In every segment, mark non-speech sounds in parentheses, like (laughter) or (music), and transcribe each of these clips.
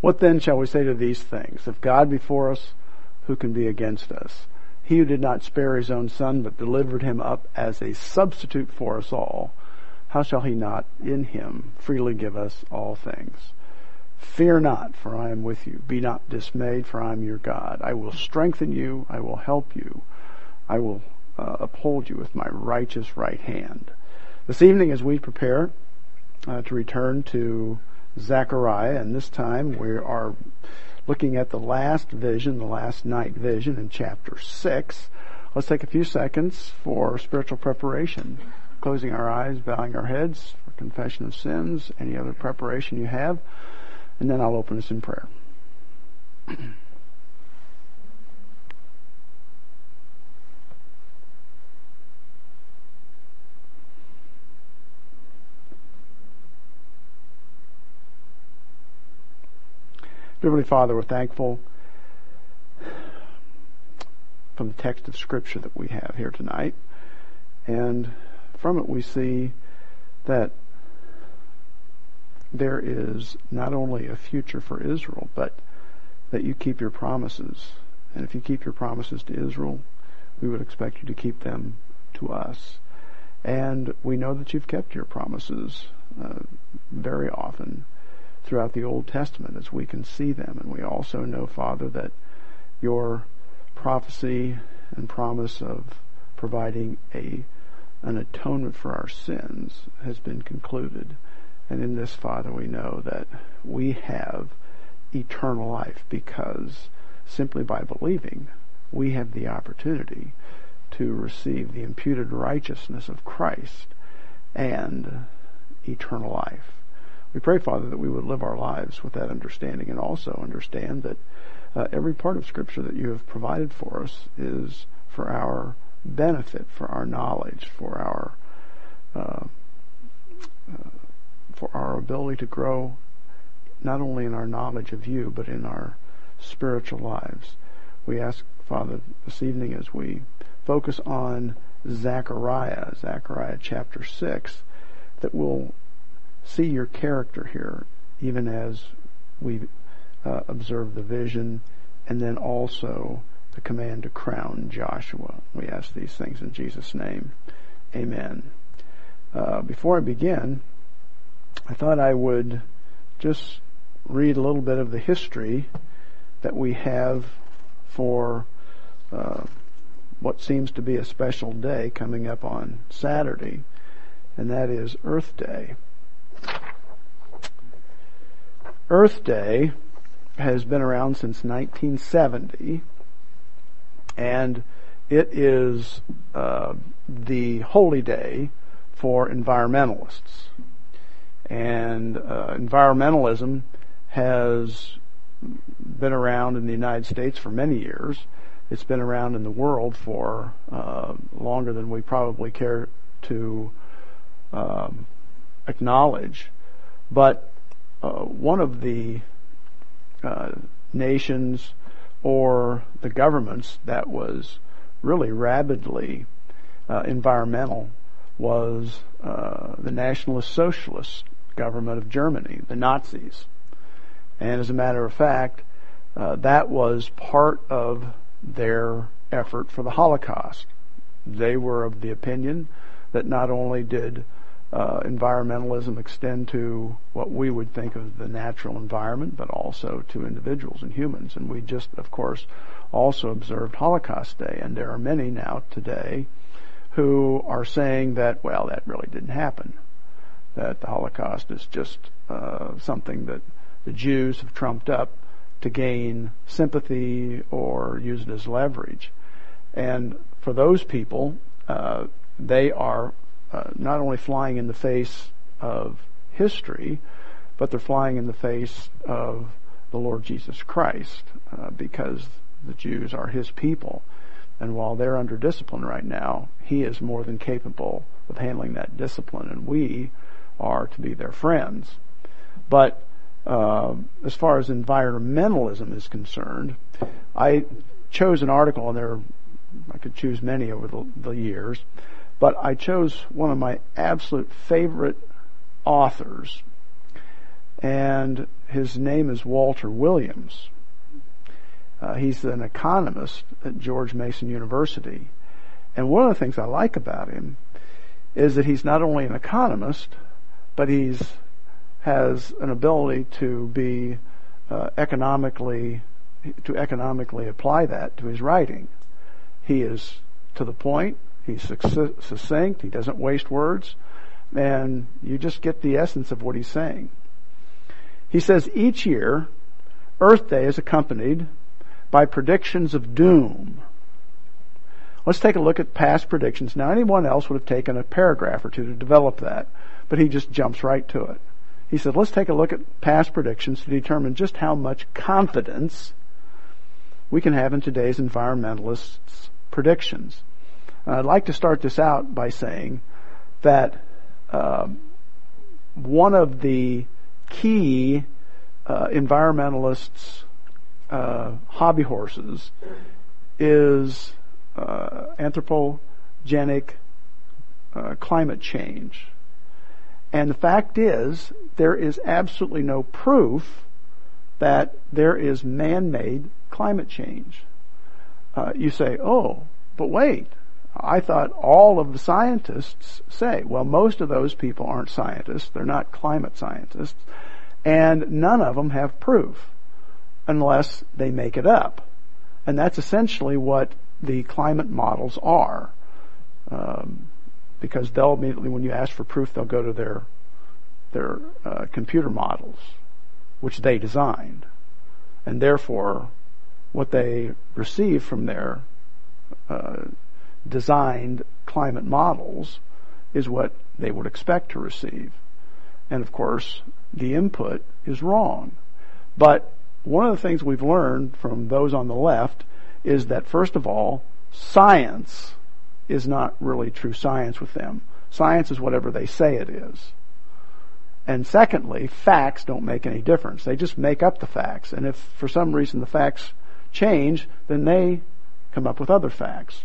What then shall we say to these things? If God be for us, who can be against us? He who did not spare his own son, but delivered him up as a substitute for us all, how shall he not in him freely give us all things? Fear not, for I am with you. Be not dismayed, for I am your God. I will strengthen you. I will help you. I will uh, uphold you with my righteous right hand. This evening, as we prepare uh, to return to Zechariah, and this time we are looking at the last vision, the last night vision in chapter 6. Let's take a few seconds for spiritual preparation. Closing our eyes, bowing our heads for confession of sins, any other preparation you have, and then I'll open us in prayer. (clears throat) Heavenly Father, we're thankful from the text of Scripture that we have here tonight. And from it we see that there is not only a future for Israel, but that you keep your promises. And if you keep your promises to Israel, we would expect you to keep them to us. And we know that you've kept your promises uh, very often throughout the Old Testament as we can see them. And we also know, Father, that your prophecy and promise of providing a an atonement for our sins has been concluded. And in this, Father, we know that we have eternal life because simply by believing, we have the opportunity to receive the imputed righteousness of Christ and eternal life. We pray, Father, that we would live our lives with that understanding and also understand that uh, every part of Scripture that you have provided for us is for our benefit, for our knowledge, for our uh, uh, for our ability to grow not only in our knowledge of you, but in our spiritual lives. We ask, Father, this evening as we focus on Zechariah, Zechariah chapter 6, that we'll see your character here, even as we uh, observe the vision, and then also the command to crown Joshua. We ask these things in Jesus' name. Amen. Uh, before I begin, I thought I would just read a little bit of the history that we have for uh, what seems to be a special day coming up on Saturday, and that is Earth Day. Earth Day has been around since 1970, and it is uh, the holy day for environmentalists. And uh, environmentalism has been around in the United States for many years. It's been around in the world for uh, longer than we probably care to um, acknowledge. But uh, one of the uh, nations or the governments that was really rabidly uh, environmental was uh, the Nationalist Socialist government of Germany, the Nazis. And as a matter of fact, uh, that was part of their effort for the Holocaust. They were of the opinion that not only did uh, environmentalism extend to what we would think of the natural environment, but also to individuals and humans. And we just, of course, also observed Holocaust Day, and there are many now today who are saying that, well, that really didn't happen. That the Holocaust is just uh, something that the Jews have trumped up to gain sympathy or use it as leverage. And for those people, uh, they are uh, not only flying in the face of history, but they're flying in the face of the Lord Jesus Christ uh, because the Jews are His people. And while they're under discipline right now, He is more than capable of handling that discipline, and we are to be their friends. But uh, as far as environmentalism is concerned, I chose an article, and there I could choose many over the, the years, but I chose one of my absolute favorite authors and his name is Walter Williams. Uh, he's an economist at George Mason University. And one of the things I like about him is that he's not only an economist, but he's has an ability to be uh, economically to economically apply that to his writing. He is to the point. He's succinct. He doesn't waste words, and you just get the essence of what he's saying. He says each year, Earth Day is accompanied by predictions of doom. Let's take a look at past predictions. Now, anyone else would have taken a paragraph or two to develop that, but he just jumps right to it. He said, let's take a look at past predictions to determine just how much confidence we can have in today's environmentalists' predictions. And I'd like to start this out by saying that uh, one of the key uh, environmentalists' uh, hobby horses is uh, anthropogenic uh, climate change. And the fact is, there is absolutely no proof that there is man-made climate change. Uh, you say, oh, but wait, I thought all of the scientists say, well, most of those people aren't scientists, they're not climate scientists, and none of them have proof unless they make it up. And that's essentially what the climate models are. Um, because they'll immediately, when you ask for proof, they'll go to their their uh, computer models, which they designed, and therefore, what they receive from their uh, designed climate models is what they would expect to receive. And of course, the input is wrong. But one of the things we've learned from those on the left is that first of all, science is not really true science with them. Science is whatever they say it is. And secondly, facts don't make any difference. They just make up the facts. And if for some reason the facts change, then they come up with other facts.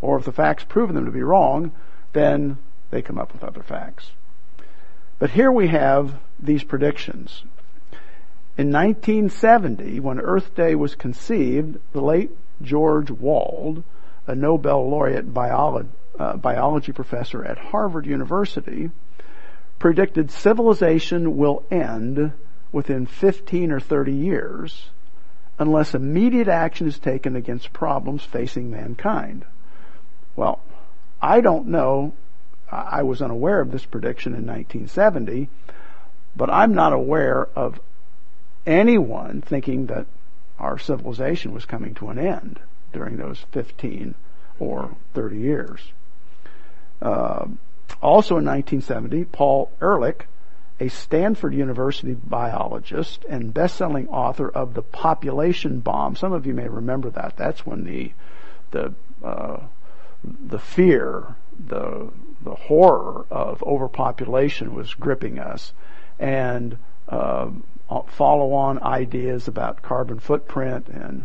Or if the facts prove them to be wrong, then they come up with other facts. But here we have these predictions. In 1970, when Earth Day was conceived, the late George Wald, a Nobel laureate biology, uh, biology professor at Harvard University, predicted civilization will end within 15 or 30 years unless immediate action is taken against problems facing mankind. Well, I don't know. I was unaware of this prediction in 1970, but I'm not aware of anyone thinking that our civilization was coming to an end during those 15 or 30 years. Uh, also in 1970, Paul Ehrlich, a Stanford University biologist and best-selling author of The Population Bomb. Some of you may remember that. That's when the the uh, the fear, the the horror of overpopulation was gripping us, and uh, follow-on ideas about carbon footprint and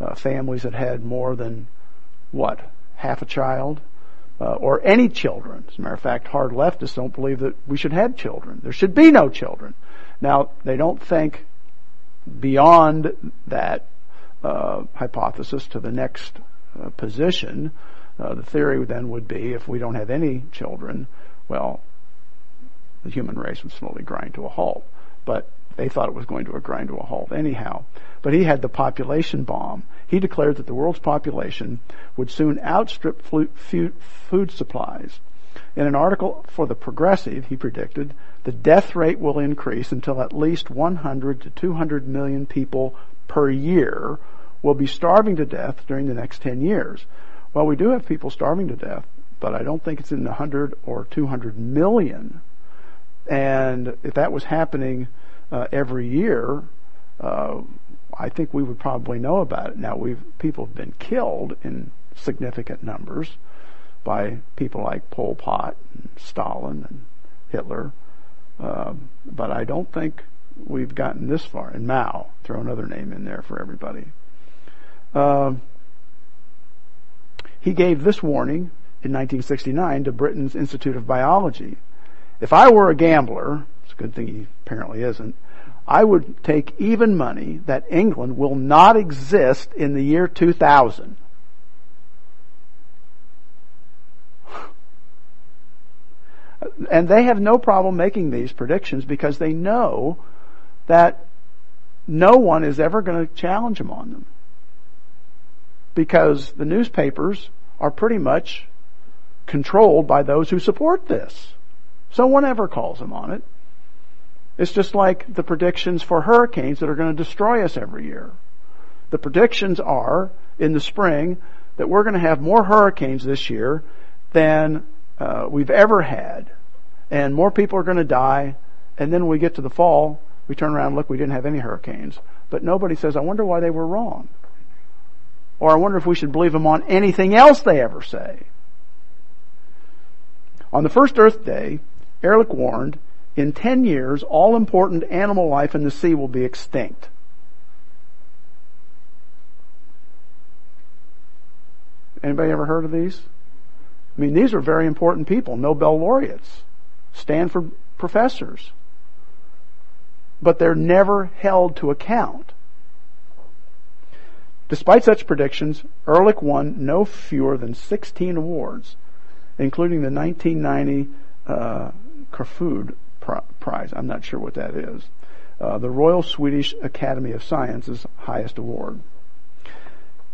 uh, families that had more than what half a child uh, or any children. As a matter of fact, hard leftists don't believe that we should have children. There should be no children. Now, they don't think beyond that uh, hypothesis to the next uh, position. Uh, the theory then would be if we don't have any children, well, the human race would slowly grind to a halt. But they thought it was going to grind to a halt anyhow. But he had the population bomb. He declared that the world's population would soon outstrip food supplies. In an article for The Progressive, he predicted the death rate will increase until at least 100 to 200 million people per year will be starving to death during the next 10 years. Well, we do have people starving to death, but I don't think it's in the 100 or 200 million. And if that was happening uh, every year, uh, I think we would probably know about it. Now, we've people have been killed in significant numbers by people like Pol Pot, and Stalin, and Hitler, um, but I don't think we've gotten this far. And Mao, throw another name in there for everybody. Um, he gave this warning in 1969 to Britain's Institute of Biology. If I were a gambler, it's a good thing he apparently isn't. I would take even money that England will not exist in the year 2000. (sighs) And they have no problem making these predictions because they know that no one is ever going to challenge them on them. Because the newspapers are pretty much controlled by those who support this. So one ever calls them on it. It's just like the predictions for hurricanes that are going to destroy us every year. The predictions are in the spring that we're going to have more hurricanes this year than uh, we've ever had, and more people are going to die. And then we get to the fall, we turn around look, we didn't have any hurricanes. But nobody says, I wonder why they were wrong. Or I wonder if we should believe them on anything else they ever say. On the first Earth Day, Ehrlich warned, in 10 years, all important animal life in the sea will be extinct. Anybody ever heard of these? I mean, these are very important people, Nobel laureates, Stanford professors. But they're never held to account. Despite such predictions, Ehrlich won no fewer than 16 awards, including the 1990 uh, Crafoord Prize. I'm not sure what that is. Uh, the Royal Swedish Academy of Sciences highest award.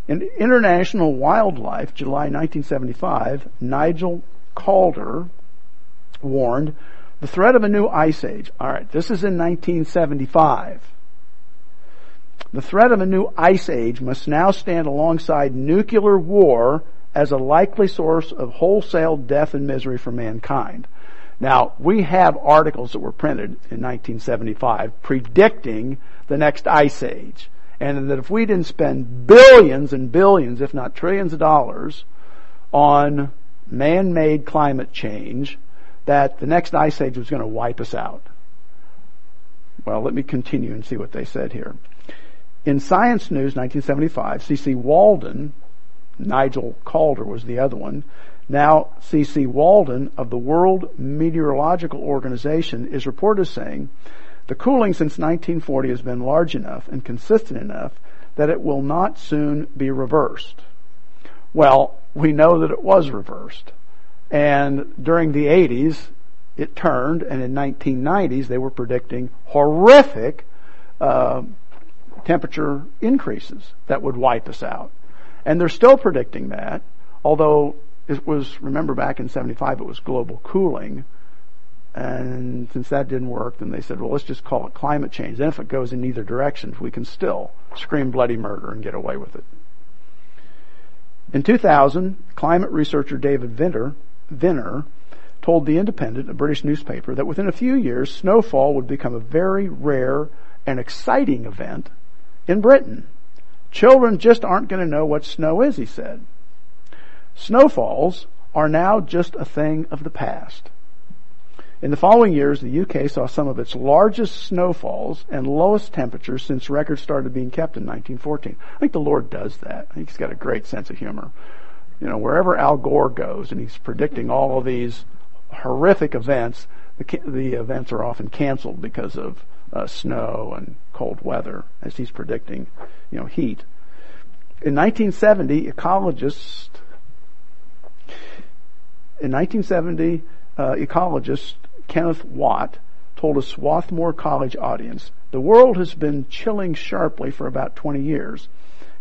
In International Wildlife, July 1975, Nigel Calder warned the threat of a new ice age. All right, this is in 1975. The threat of a new ice age must now stand alongside nuclear war as a likely source of wholesale death and misery for mankind. Now, we have articles that were printed in 1975 predicting the next ice age. And that if we didn't spend billions and billions, if not trillions of dollars on man-made climate change, that the next ice age was going to wipe us out. Well, let me continue and see what they said here. In Science News 1975, C.C. Walden, Nigel Calder was the other one, now, C.C. Walden of the World Meteorological Organization is reported as saying, the cooling since 1940 has been large enough and consistent enough that it will not soon be reversed. Well, we know that it was reversed. And during the 80s, it turned, and in 1990s, they were predicting horrific uh, temperature increases that would wipe us out. And they're still predicting that, although it was, remember back in 75, it was global cooling. And since that didn't work, then they said, well, let's just call it climate change. Then if it goes in either direction, we can still scream bloody murder and get away with it. In 2000, climate researcher David Viner, Viner told The Independent, a British newspaper, that within a few years, snowfall would become a very rare and exciting event in Britain. Children just aren't going to know what snow is, he said. Snowfalls are now just a thing of the past. In the following years, the UK saw some of its largest snowfalls and lowest temperatures since records started being kept in 1914. I think the Lord does that. I think He's got a great sense of humor. You know, wherever Al Gore goes and he's predicting all of these horrific events, the, the events are often canceled because of uh, snow and cold weather, as he's predicting, you know, heat. In 1970, ecologists in 1970, uh, ecologist Kenneth Watt told a Swarthmore College audience, the world has been chilling sharply for about 20 years.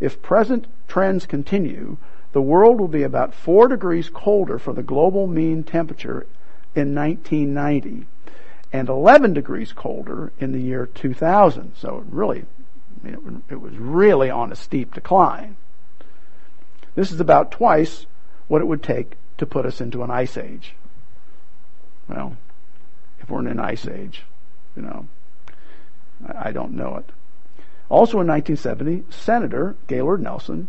If present trends continue, the world will be about 4 degrees colder for the global mean temperature in 1990 and 11 degrees colder in the year 2000. So it really, it was really on a steep decline. This is about twice what it would take to put us into an ice age. Well, if we're in an ice age, you know, I, I don't know it. Also in 1970, Senator Gaylord Nelson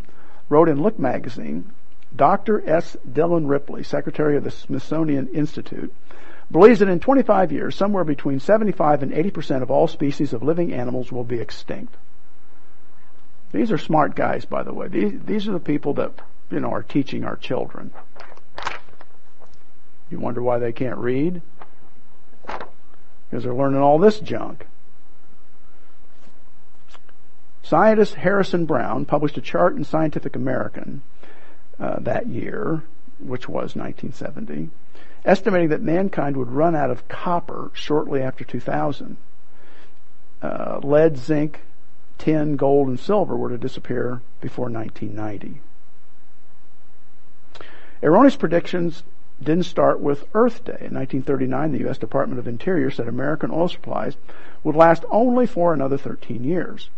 wrote in Look magazine, Dr. S. Dillon Ripley, Secretary of the Smithsonian Institute, believes that in 25 years, somewhere between 75 and 80 percent of all species of living animals will be extinct. These are smart guys, by the way. These, these are the people that, you know, are teaching our children. You wonder why they can't read? because they're learning all this junk. Scientist Harrison Brown published a chart in Scientific American uh, that year, which was 1970, estimating that mankind would run out of copper shortly after 2000. Uh, lead, zinc, tin, gold, and silver were to disappear before 1990. Erroneous predictions didn't start with Earth Day. In 1939, the U.S. Department of Interior said American oil supplies would last only for another 13 years.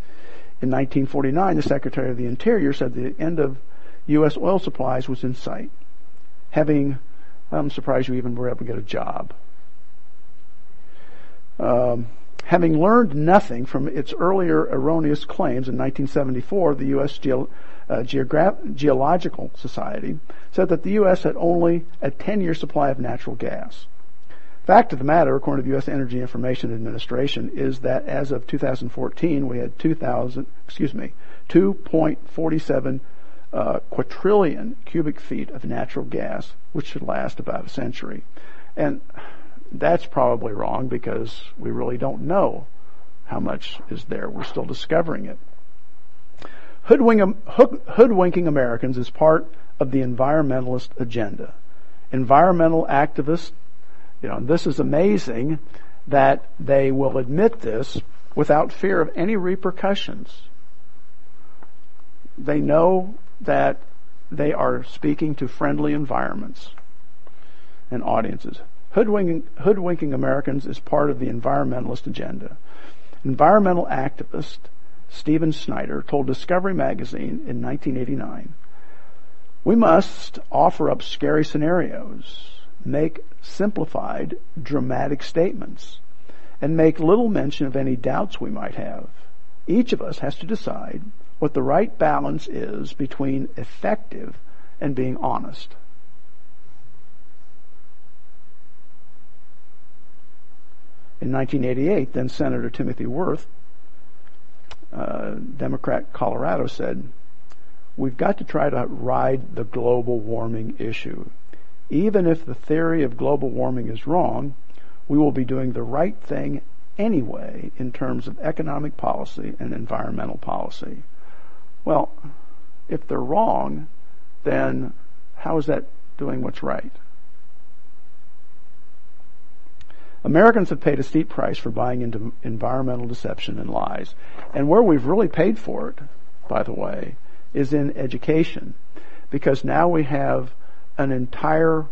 In 1949, the Secretary of the Interior said the end of U.S. oil supplies was in sight. Having, I'm surprised you even were able to get a job. Um, having learned nothing from its earlier erroneous claims in 1974, the U.S. Ge- uh, Geogra- Geological Society said that the U.S. had only a 10-year supply of natural gas. Fact of the matter, according to the U.S. Energy Information Administration, is that as of 2014, we had 2,000, excuse me, 2.47 uh, quadrillion cubic feet of natural gas, which should last about a century. And that's probably wrong because we really don't know how much is there. We're still discovering it. Hoodwinking Americans is part of the environmentalist agenda. Environmental activists, you know, this is amazing that they will admit this without fear of any repercussions. They know that they are speaking to friendly environments and audiences. Hoodwinking, hoodwinking Americans is part of the environmentalist agenda. Environmental activist Stephen Schneider told Discovery magazine in 1989, we must offer up scary scenarios, make simplified, dramatic statements, and make little mention of any doubts we might have. Each of us has to decide what the right balance is between effective and being honest. In 1988, then Senator Timothy Wirth, uh, Democrat Colorado, said, We've got to try to ride the global warming issue. Even if the theory of global warming is wrong, we will be doing the right thing anyway in terms of economic policy and environmental policy. Well, if they're wrong, then how is that doing what's right? Americans have paid a steep price for buying into environmental deception and lies. And where we've really paid for it, by the way, is in education. Because now we have an entire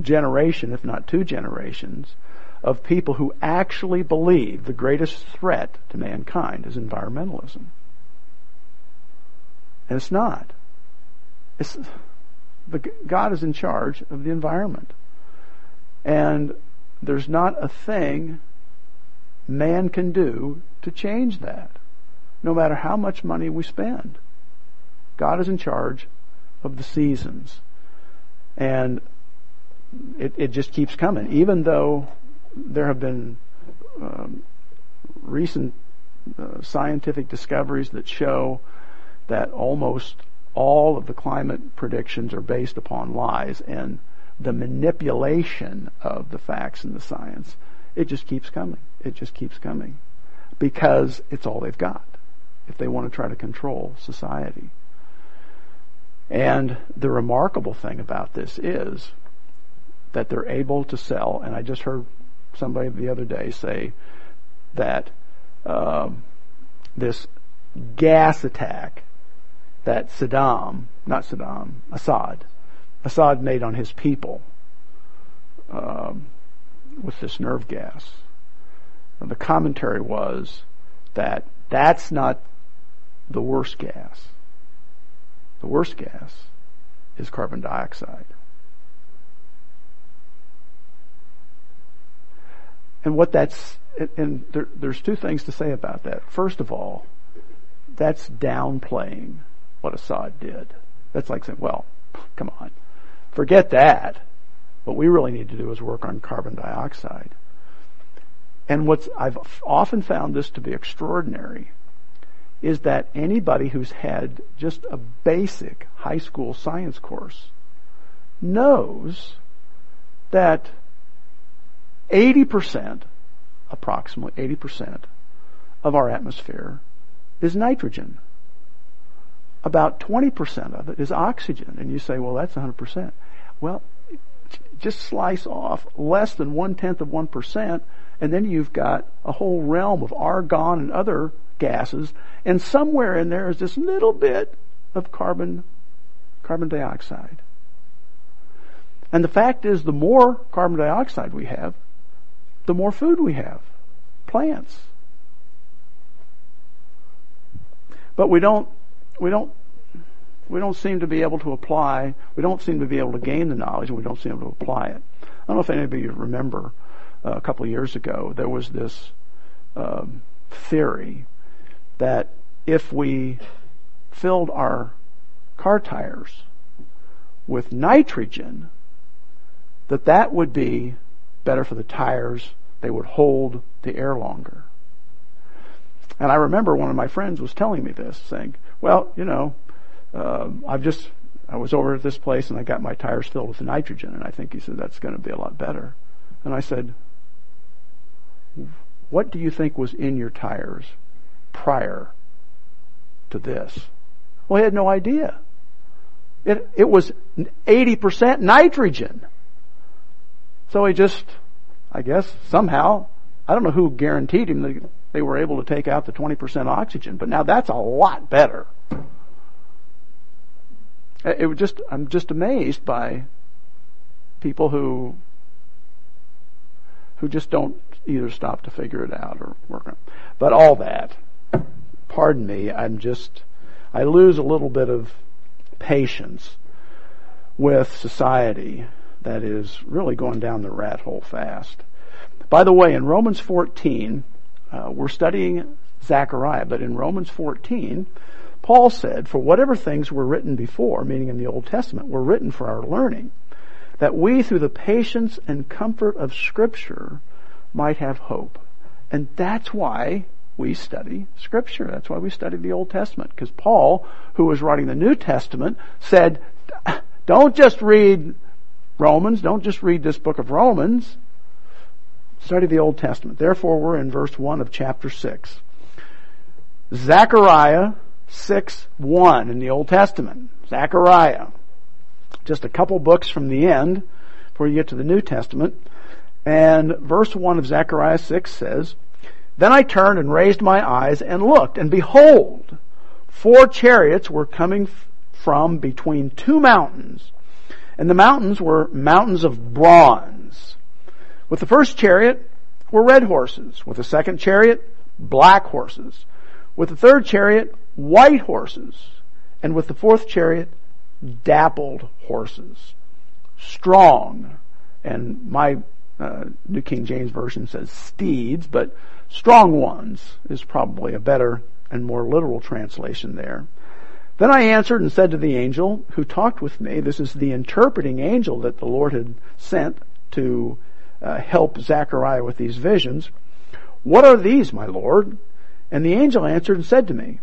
generation, if not two generations, of people who actually believe the greatest threat to mankind is environmentalism. And it's not. It's, the, God is in charge of the environment. And there's not a thing man can do to change that, no matter how much money we spend. God is in charge of the seasons. And it, it just keeps coming. Even though there have been um, recent uh, scientific discoveries that show that almost all of the climate predictions are based upon lies and the manipulation of the facts and the science. It just keeps coming. It just keeps coming. Because it's all they've got if they want to try to control society. And the remarkable thing about this is that they're able to sell, and I just heard somebody the other day say that um, this gas attack that Saddam, not Saddam, Assad, Assad made on his people um, with this nerve gas. And the commentary was that that's not the worst gas. The worst gas is carbon dioxide. And what that's, and there, there's two things to say about that. First of all, that's downplaying what Assad did. That's like saying, well, come on. Forget that. What we really need to do is work on carbon dioxide. And what's, I've often found this to be extraordinary is that anybody who's had just a basic high school science course knows that 80%, approximately 80% of our atmosphere is nitrogen. About 20% of it is oxygen. And you say, well, that's 100%. Well, just slice off less than one tenth of 1%, and then you've got a whole realm of argon and other gases, and somewhere in there is this little bit of carbon, carbon dioxide. And the fact is, the more carbon dioxide we have, the more food we have. Plants. But we don't, we don't, we don't seem to be able to apply, we don't seem to be able to gain the knowledge and we don't seem to apply it. I don't know if anybody remember uh, a couple of years ago, there was this um, theory that if we filled our car tires with nitrogen, that that would be better for the tires. They would hold the air longer. And I remember one of my friends was telling me this, saying, well, you know, uh, I've just, I was over at this place and I got my tires filled with nitrogen and I think he said that's going to be a lot better. And I said, what do you think was in your tires prior to this? Well, he had no idea. It, it was 80% nitrogen. So he just, I guess, somehow, I don't know who guaranteed him that they were able to take out the 20% oxygen, but now that's a lot better. It was just, I'm just amazed by people who, who just don't either stop to figure it out or work on it. But all that, pardon me, I'm just, I lose a little bit of patience with society that is really going down the rat hole fast. By the way, in Romans 14, uh, we're studying Zechariah, but in Romans 14, Paul said, For whatever things were written before, meaning in the Old Testament, were written for our learning, that we through the patience and comfort of Scripture might have hope. And that's why we study Scripture. That's why we study the Old Testament. Because Paul, who was writing the New Testament, said, don't just read Romans, don't just read this book of Romans. Study the Old Testament. Therefore, we're in verse 1 of chapter 6. Zechariah 6 1 in the Old Testament. Zechariah. Just a couple books from the end before you get to the New Testament. And verse 1 of Zechariah 6 says, Then I turned and raised my eyes and looked, and behold, four chariots were coming from between two mountains. And the mountains were mountains of bronze. With the first chariot were red horses. With the second chariot, black horses. With the third chariot, white horses. And with the fourth chariot, dappled horses. Strong. And my uh, New King James Version says steeds, but strong ones is probably a better and more literal translation there. Then I answered and said to the angel who talked with me, this is the interpreting angel that the Lord had sent to uh, help Zechariah with these visions. What are these, my Lord? And the angel answered and said to me,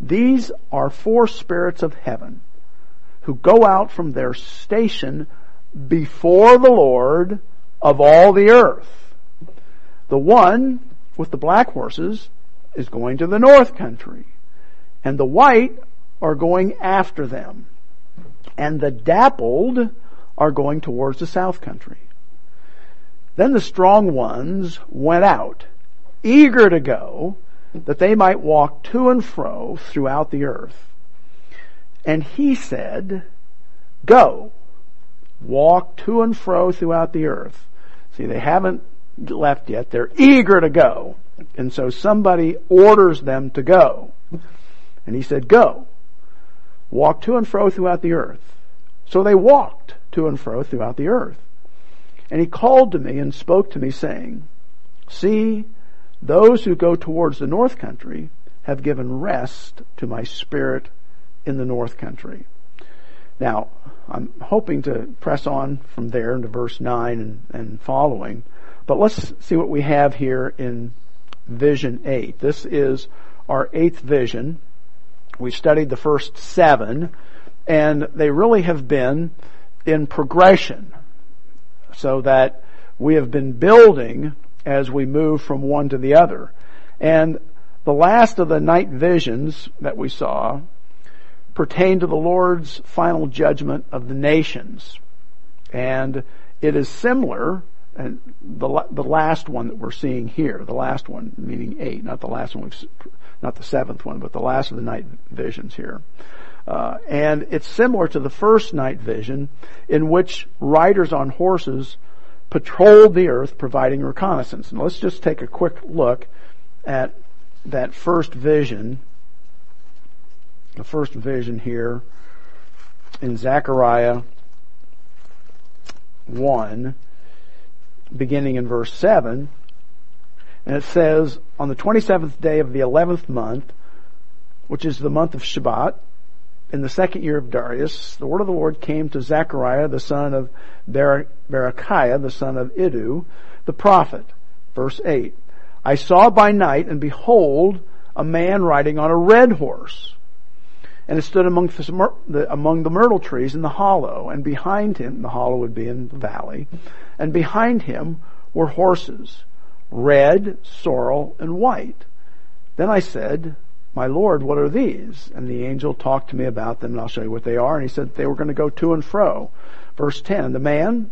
These are four spirits of heaven who go out from their station before the Lord of all the earth. The one with the black horses is going to the north country, and the white are going after them, and the dappled are going towards the south country. Then the strong ones went out, eager to go, that they might walk to and fro throughout the earth. And he said, Go, walk to and fro throughout the earth. See, they haven't left yet. They're eager to go. And so somebody orders them to go. And he said, Go, walk to and fro throughout the earth. So they walked to and fro throughout the earth. And he called to me and spoke to me saying, See, those who go towards the north country have given rest to my spirit in the north country. Now, I'm hoping to press on from there into verse 9 and, and following, but let's see what we have here in vision 8. This is our eighth vision. We studied the first seven, and they really have been in progression so that we have been building as we move from one to the other. And the last of the night visions that we saw pertain to the Lord's final judgment of the nations. And it is similar, and the, the last one that we're seeing here, the last one, meaning eight, not the last one, not the seventh one, but the last of the night visions here. Uh, and it's similar to the first night vision in which riders on horses patrolled the earth providing reconnaissance. And let's just take a quick look at that first vision. The first vision here in Zechariah 1, beginning in verse 7. And it says, on the 27th day of the 11th month, which is the month of Shebat, in the second year of Darius, the word of the Lord came to Zechariah, the son of Berechiah, the son of Iddo, the prophet. Verse 8. I saw by night, and behold, a man riding on a red horse. And it stood among the, among the myrtle trees in the hollow, and behind him, the hollow would be in the valley, and behind him were horses, red, sorrel, and white. Then I said, my Lord, what are these? And the angel talked to me about them, and I'll show you what they are. And he said they were going to go to and fro. Verse 10, the man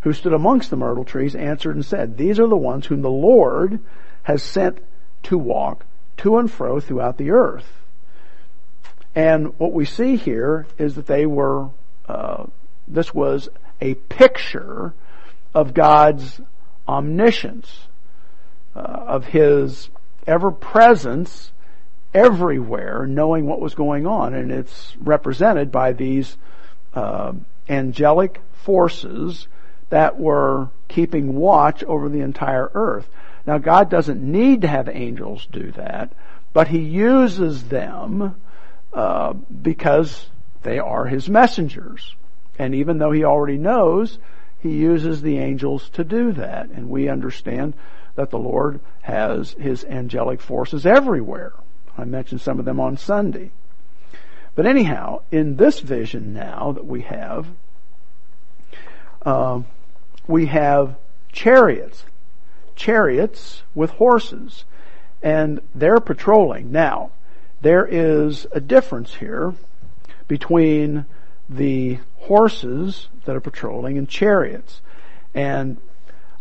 who stood amongst the myrtle trees answered and said, These are the ones whom the Lord has sent to walk to and fro throughout the earth. And what we see here is that they were, uh, this was a picture of God's omniscience, uh, of His ever presence everywhere knowing what was going on. And it's represented by these uh, angelic forces that were keeping watch over the entire earth. Now God doesn't need to have angels do that, but He uses them uh, because they are His messengers. And even though He already knows, He uses the angels to do that. And we understand that the Lord has His angelic forces everywhere. I mentioned some of them on Sunday. But anyhow, in this vision now that we have, uh, we have chariots, chariots with horses, and they're patrolling. Now, there is a difference here between the horses that are patrolling and chariots. And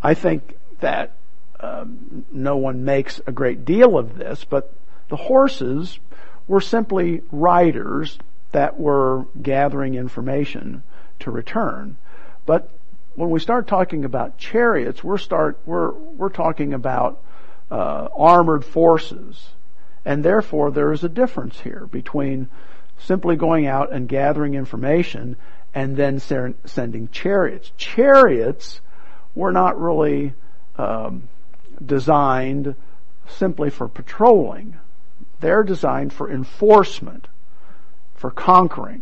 I think that um, no one makes a great deal of this, but the horses were simply riders that were gathering information to return. But when we start talking about chariots, we're start we're we're talking about uh, armored forces, and therefore there is a difference here between simply going out and gathering information and then sending chariots. Chariots were not really um, designed simply for patrolling. They're designed for enforcement, for conquering.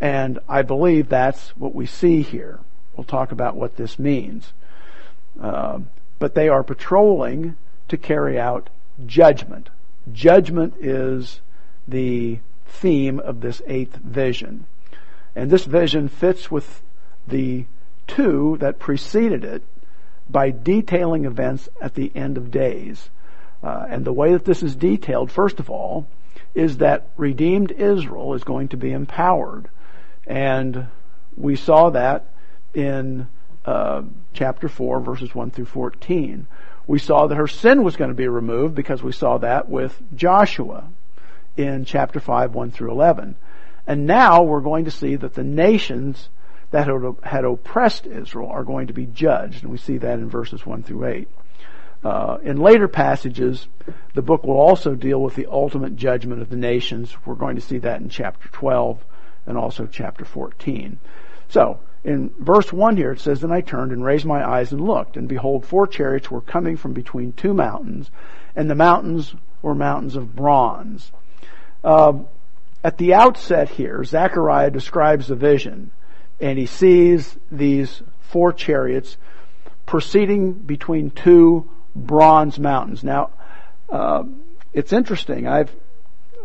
And I believe that's what we see here. We'll talk about what this means. Uh, but they are patrolling to carry out judgment. Judgment is the theme of this eighth vision. And this vision fits with the two that preceded it by detailing events at the end of days. Uh, and the way that this is detailed, first of all, is that redeemed Israel is going to be empowered. And we saw that in uh, chapter 4, verses 1 through 14. We saw that her sin was going to be removed because we saw that with Joshua in chapter 5, 1 through 11. And now we're going to see that the nations that had oppressed Israel are going to be judged. And we see that in verses 1 through 8. Uh, in later passages, the book will also deal with the ultimate judgment of the nations. We're going to see that in chapter 12 and also chapter 14. So, in verse 1 here it says, Then I turned and raised my eyes and looked, and behold, four chariots were coming from between two mountains, and the mountains were mountains of bronze. Uh, at the outset here, Zechariah describes the vision, and he sees these four chariots proceeding between two bronze mountains. Now, uh, it's interesting. I've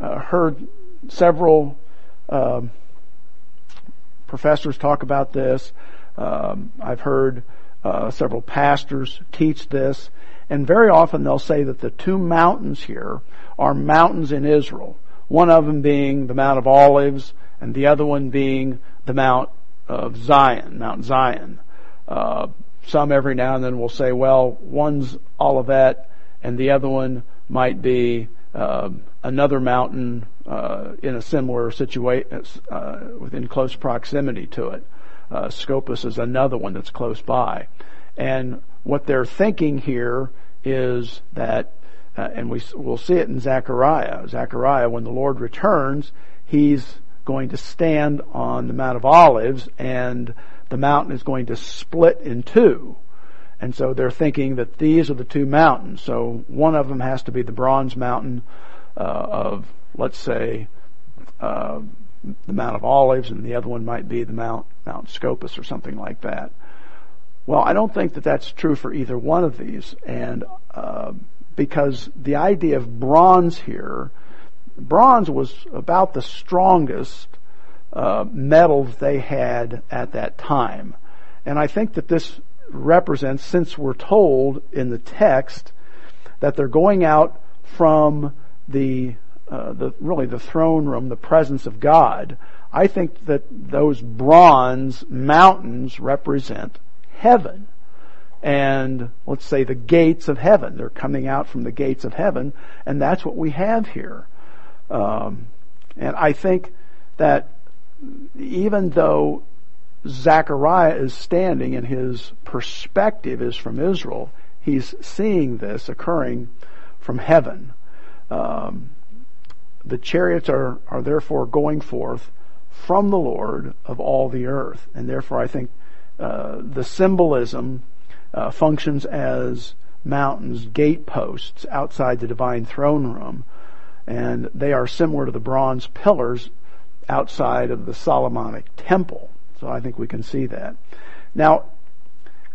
uh, heard several um, professors talk about this. Um, I've heard Uh, several pastors teach this, and very often they'll say that the two mountains here are mountains in Israel. One of them being the Mount of Olives, and the other one being the Mount of Zion, Mount Zion. Uh, some every now and then will say, well, one's Olivet, and the other one might be uh, another mountain uh, in a similar situation, uh, within close proximity to it. Uh, Scopus is another one that's close by. And what they're thinking here is that, uh, and we, we'll see it in Zechariah. Zechariah, when the Lord returns, he's going to stand on the Mount of Olives and the mountain is going to split in two. And so they're thinking that these are the two mountains. So one of them has to be the bronze mountain uh, of, let's say, uh, the Mount of Olives, and the other one might be the Mount Mount Scopus or something like that. Well, I don't think that that's true for either one of these, and uh, because the idea of bronze here, bronze was about the strongest uh, metals they had at that time, and I think that this represents, since we're told in the text that they're going out from the, uh, the really the throne room, the presence of God. I think that those bronze mountains represent heaven. And let's say the gates of heaven. They're coming out from the gates of heaven, and that's what we have here. Um, and I think that even though Zechariah is standing and his perspective is from Israel, he's seeing this occurring from heaven. Um, the chariots are, are therefore going forth from the Lord of all the earth. And therefore, I think uh, the symbolism uh, functions as mountains, gateposts outside the divine throne room. And they are similar to the bronze pillars outside of the Solomonic temple. So I think we can see that. Now,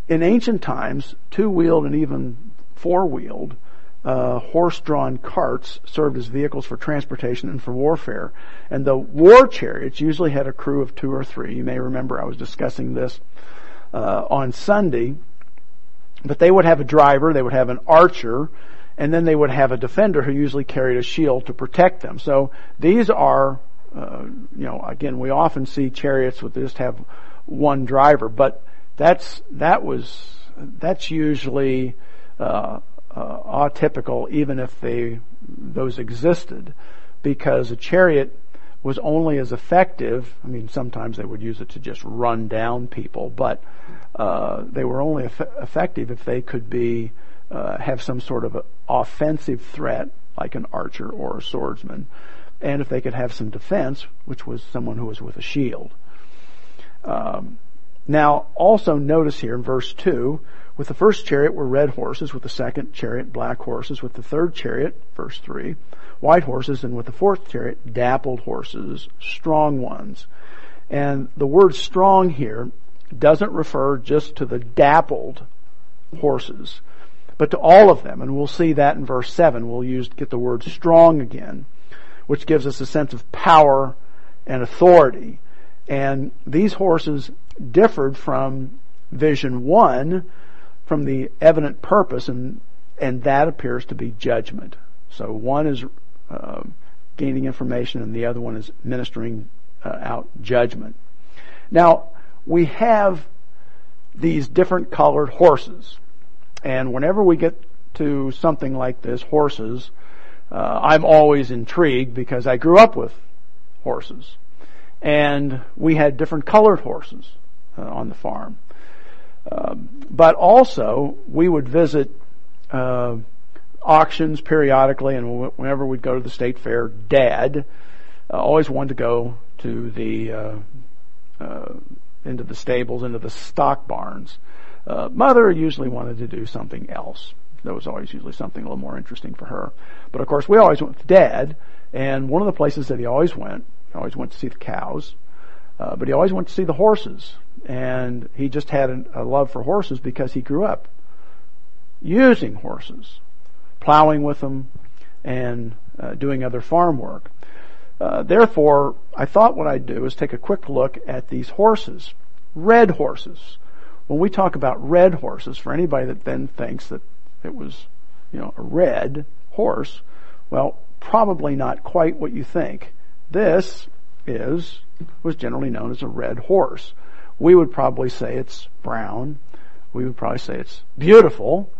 in ancient times, two-wheeled and even four-wheeled uh, horse-drawn carts served as vehicles for transportation and for warfare. And the war chariots usually had a crew of two or three. You may remember I was discussing this uh, on Sunday. But they would have a driver, they would have an archer, and then they would have a defender who usually carried a shield to protect them. So these are, uh, you know, again, we often see chariots with just have one driver, but that's that was that's usually uh, uh, atypical, even if they those existed, because a chariot was only as effective. I mean, sometimes they would use it to just run down people, but uh, they were only eff- effective if they could be uh, have some sort of offensive threat, like an archer or a swordsman, and if they could have some defense, which was someone who was with a shield. Um, now, also notice here in verse two with the first chariot were red horses, with the second chariot black horses, with the third chariot, verse 3, white horses, and with the fourth chariot dappled horses, strong ones. And the word strong here doesn't refer just to the dappled horses, but to all of them. And we'll see that in verse 7. We'll use, get the word strong again, which gives us a sense of power and authority. And these horses differed from vision 1 from the evident purpose, and and that appears to be judgment. So one is uh, gaining information, and the other one is ministering uh, out judgment. Now we have these different colored horses, and whenever we get to something like this, horses, uh, I'm always intrigued because I grew up with horses, and we had different colored horses uh, on the farm. Um, but also, we would visit uh, auctions periodically, and whenever we'd go to the state fair, Dad uh, always wanted to go to the uh, uh into the stables, into the stock barns. Uh, Mother usually wanted to do something else. There was always usually something a little more interesting for her. But of course, we always went with Dad, and one of the places that he always went, he always went to see the cows, uh, but he always went to see the horses and he just had a love for horses because he grew up using horses, plowing with them, and uh, doing other farm work. Uh, therefore, I thought what I'd do is take a quick look at these horses, red horses. when we talk about red horses, for anybody that then thinks that it was, you know, a red horse, well, probably not quite what you think. This is, was generally known as a red horse. We would probably say it's brown. We would probably say it's beautiful.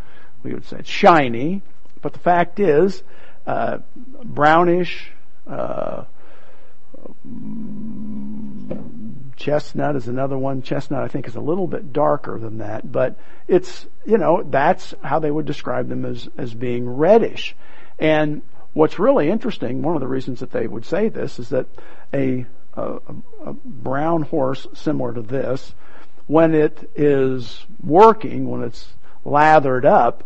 We would say it's shiny. But the fact is, uh, brownish, uh, chestnut is another one. Chestnut, I think, is a little bit darker than that, but it's, you know, that's how they would describe them as, as being reddish. And what's really interesting, one of the reasons that they would say this is that a, a, a brown horse similar to this, when it is working, when it's lathered up,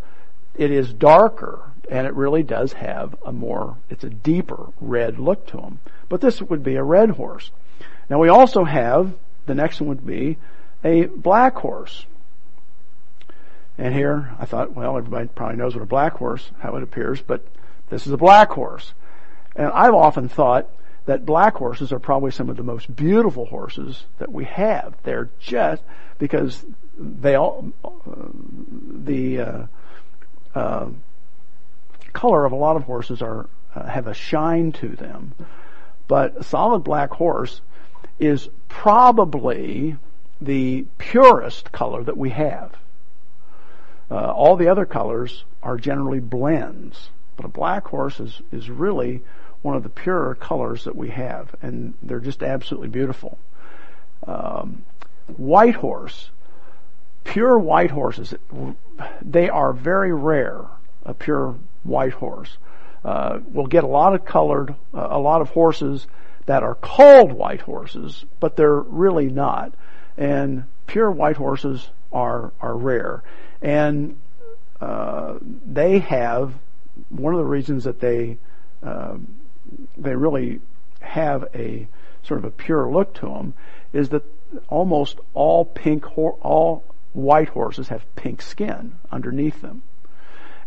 it is darker and it really does have a more, it's a deeper red look to them. But this would be a red horse. Now we also have, the next one would be a black horse. And here I thought, well, everybody probably knows what a black horse, how it appears, but this is a black horse. And I've often thought that black horses are probably some of the most beautiful horses that we have. They're just, because they all, uh, the, uh, uh, color of a lot of horses are, uh, have a shine to them. But a solid black horse is probably the purest color that we have. Uh, all the other colors are generally blends, but a black horse is, is really one of the purer colors that we have, and they're just absolutely beautiful. Um, white horse, pure white horses, they are very rare, a pure white horse. Uh, we'll get a lot of colored, uh, a lot of horses that are called white horses, but they're really not. And pure white horses are are rare, and uh, they have one of the reasons that they uh, they really have a sort of a pure look to them is that almost all pink all white horses have pink skin underneath them.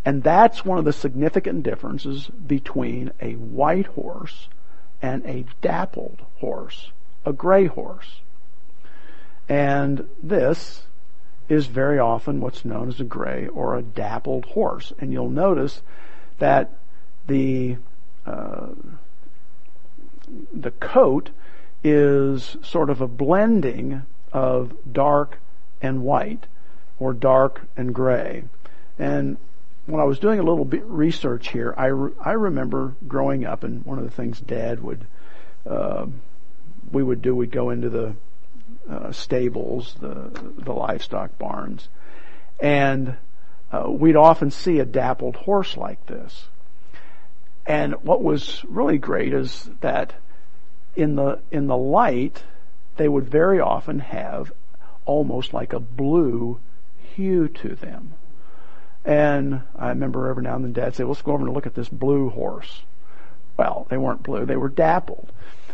And that's one of the significant differences between a white horse and a dappled horse, a gray horse. And this is very often what's known as a gray or a dappled horse. And you'll notice that the uh, the coat is sort of a blending of dark and white or dark and gray. And when I was doing a little bit research here, I, re- I remember growing up, and one of the things Dad would uh, we would do, we'd go into the uh, stables, the the livestock barns, and uh, we'd often see a dappled horse like this. And what was really great is that in the in the light, they would very often have almost like a blue hue to them. And I remember every now and then Dad say, "Let's go over and look at this blue horse." Well, they weren't blue; they were dappled.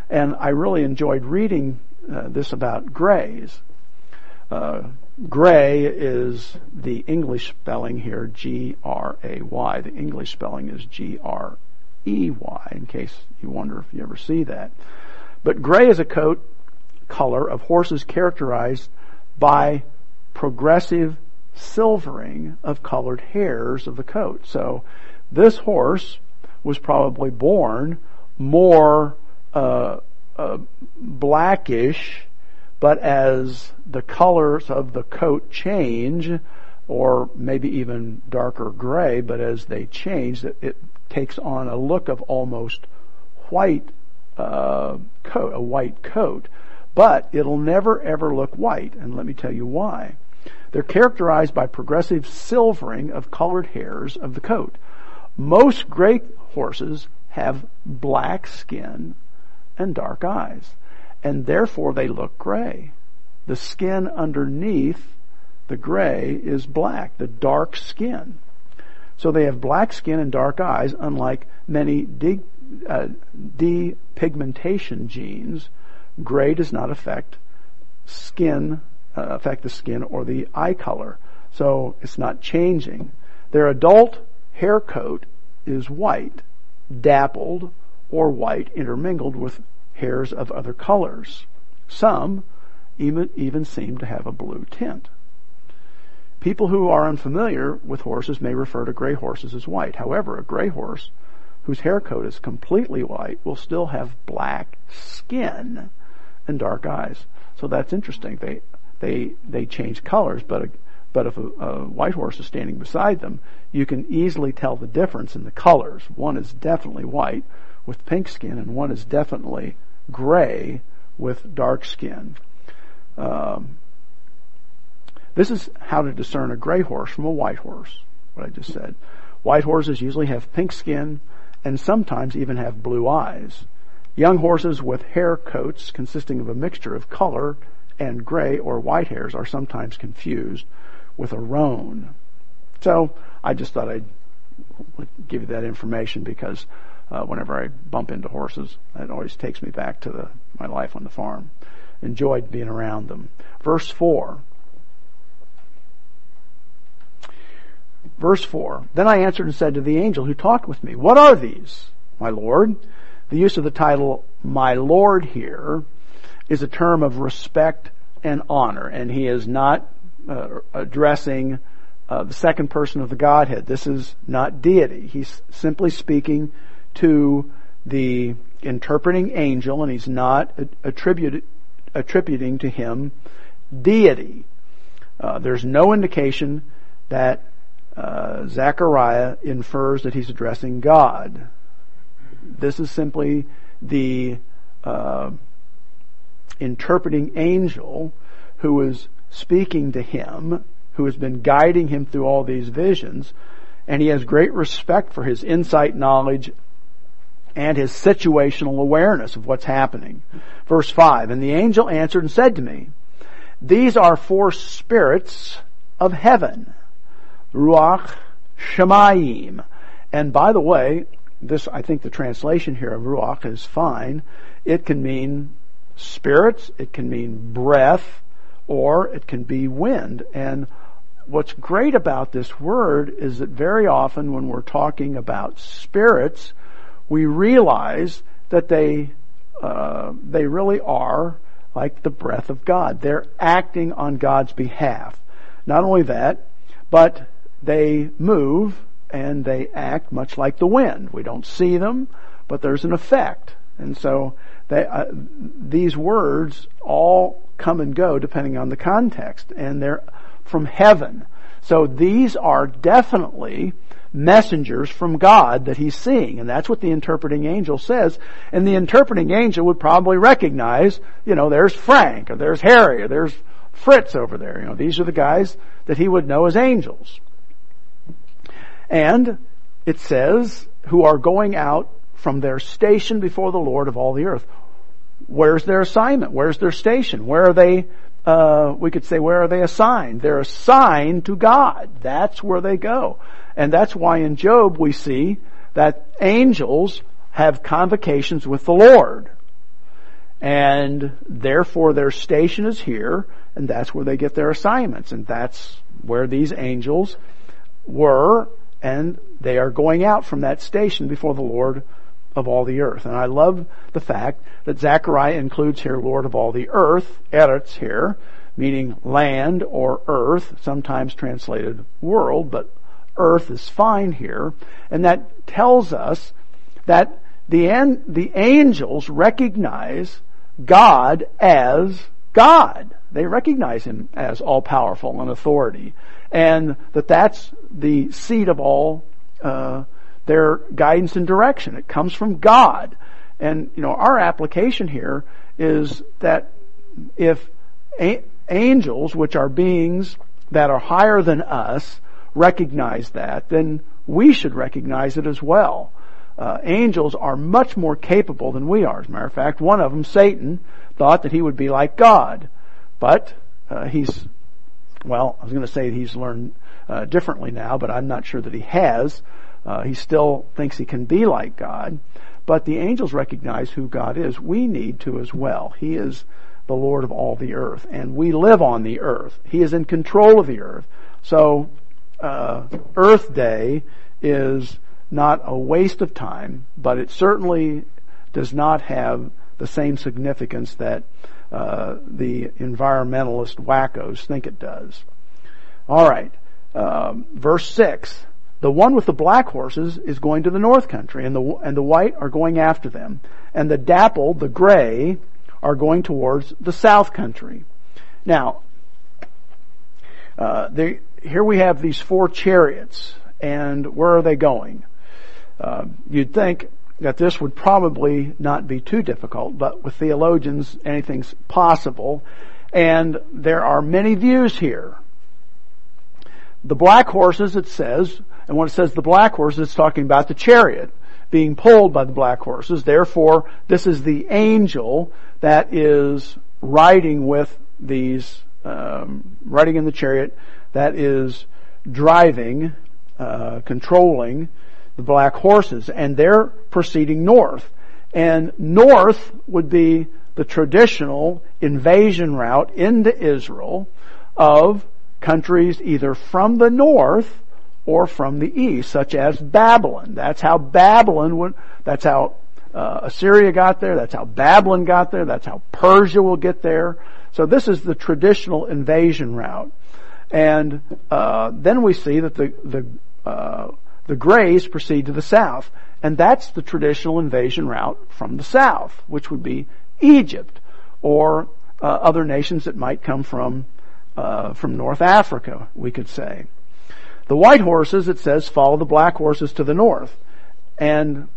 And I really enjoyed reading uh, this about grays. Uh, gray is the English spelling here, G-R-A-Y. The English spelling is G-R-E-Y, in case you wonder if you ever see that. But gray is a coat color of horses characterized by progressive silvering of colored hairs of the coat. So this horse was probably born more uh, uh, blackish, but as the colors of the coat change, or maybe even darker gray, but as they change, it, takes on a look of almost white uh, coat, a white coat. But it'll never ever look white, and let me tell you why. They're characterized by progressive silvering of colored hairs of the coat. Most gray horses have black skin and dark eyes, and therefore they look gray. The skin underneath the gray is black, the dark skin. So they have black skin and dark eyes, unlike many uh, depigmentation genes. Gray does not affect skin Uh, affect the skin or the eye color. So it's not changing. Their adult hair coat is white, dappled, or white intermingled with hairs of other colors. Some even, even seem to have a blue tint. People who are unfamiliar with horses may refer to gray horses as white. However, a gray horse whose hair coat is completely white will still have black skin and dark eyes. So that's interesting. They they they change colors, but a, but if a, a white horse is standing beside them, you can easily tell the difference in the colors. One is definitely white with pink skin, and one is definitely gray with dark skin. Um, this is how to discern a gray horse from a white horse. What I just said. White horses usually have pink skin and sometimes even have blue eyes. Young horses with hair coats consisting of a mixture of color and gray or white hairs are sometimes confused with a roan. So I just thought I'd give you that information because uh, whenever I bump into horses, it always takes me back to the, my life on the farm. Enjoyed being around them. Verse 4. Verse 4. Then I answered and said to the angel who talked with me, What are these, my Lord? The use of the title, my Lord here, is a term of respect and honor, and he is not uh, addressing uh, the second person of the Godhead. This is not deity. He's simply speaking to the interpreting angel, and he's not attributed, attributing to him deity. Uh, there's no indication that uh, Zechariah infers that he's addressing God. This is simply the uh, interpreting angel who is speaking to him, who has been guiding him through all these visions, and he has great respect for his insight, knowledge, and his situational awareness of what's happening. Verse 5, And the angel answered and said to me, These are four spirits of heaven. Ruach Shemayim. And by the way, this, I think the translation here of Ruach is fine. It can mean spirits, it can mean breath, or it can be wind. And what's great about this word is that very often when we're talking about spirits, we realize that they uh, they really are like the breath of God. They're acting on God's behalf. Not only that, but they move and they act much like the wind. We don't see them, but there's an effect. And so they, uh, these words all come and go depending on the context, and they're from heaven. So these are definitely messengers from God that he's seeing, and that's what the interpreting angel says. And the interpreting angel would probably recognize, you know, there's Frank, or there's Harry, or there's Fritz over there. You know, these are the guys that he would know as angels. And it says, who are going out from their station before the Lord of all the earth. Where's their assignment? Where's their station? Where are they, uh, we could say, where are they assigned? They're assigned to God. That's where they go. And that's why in Job we see that angels have convocations with the Lord. And therefore their station is here, and that's where they get their assignments. And that's where these angels were, and they are going out from that station before the Lord of all the earth. And I love the fact that Zechariah includes here Lord of all the earth, Eretz here, meaning land or earth, sometimes translated world, but earth is fine here. And that tells us that the, an, the angels recognize God as God. They recognize Him as all powerful and authority. And that that's the seat of all uh, their guidance and direction. It comes from God. And, you know, our application here is that if a- angels, which are beings that are higher than us, recognize that, then we should recognize it as well. Uh, angels are much more capable than we are. As a matter of fact, one of them, Satan, thought that he would be like God. But uh, he's, well, I was going to say he's learned uh, differently now, but I'm not sure that he has. Uh, he still thinks he can be like God, but the angels recognize who God is. We need to as well. He is the Lord of all the earth, and we live on the earth. He is in control of the earth. So, uh, Earth Day is not a waste of time, but it certainly does not have the same significance that uh, the environmentalist wackos think it does. Alright, um, verse 6. The one with the black horses is going to the north country, and the, and the white are going after them. And the dapple, the gray, are going towards the south country. Now, uh, they, here we have these four chariots, and where are they going? Uh, you'd think that this would probably not be too difficult, but with theologians, anything's possible. And there are many views here. The black horses, it says, and when it says the black horses, it's talking about the chariot being pulled by the black horses. Therefore, this is the angel that is riding with these, um, riding in the chariot that is driving, uh, controlling the black horses, and they're proceeding north. And north would be the traditional invasion route into Israel of countries either from the north or from the east, such as Babylon. That's how Babylon would, that's how uh, Assyria got there, that's how Babylon got there, that's how Persia will get there. So this is the traditional invasion route. And uh, then we see that the, the uh, the Greys proceed to the south. And that's the traditional invasion route from the south, which would be Egypt or uh, other nations that might come from uh, from North Africa, we could say. The white horses, it says, follow the black horses to the north. And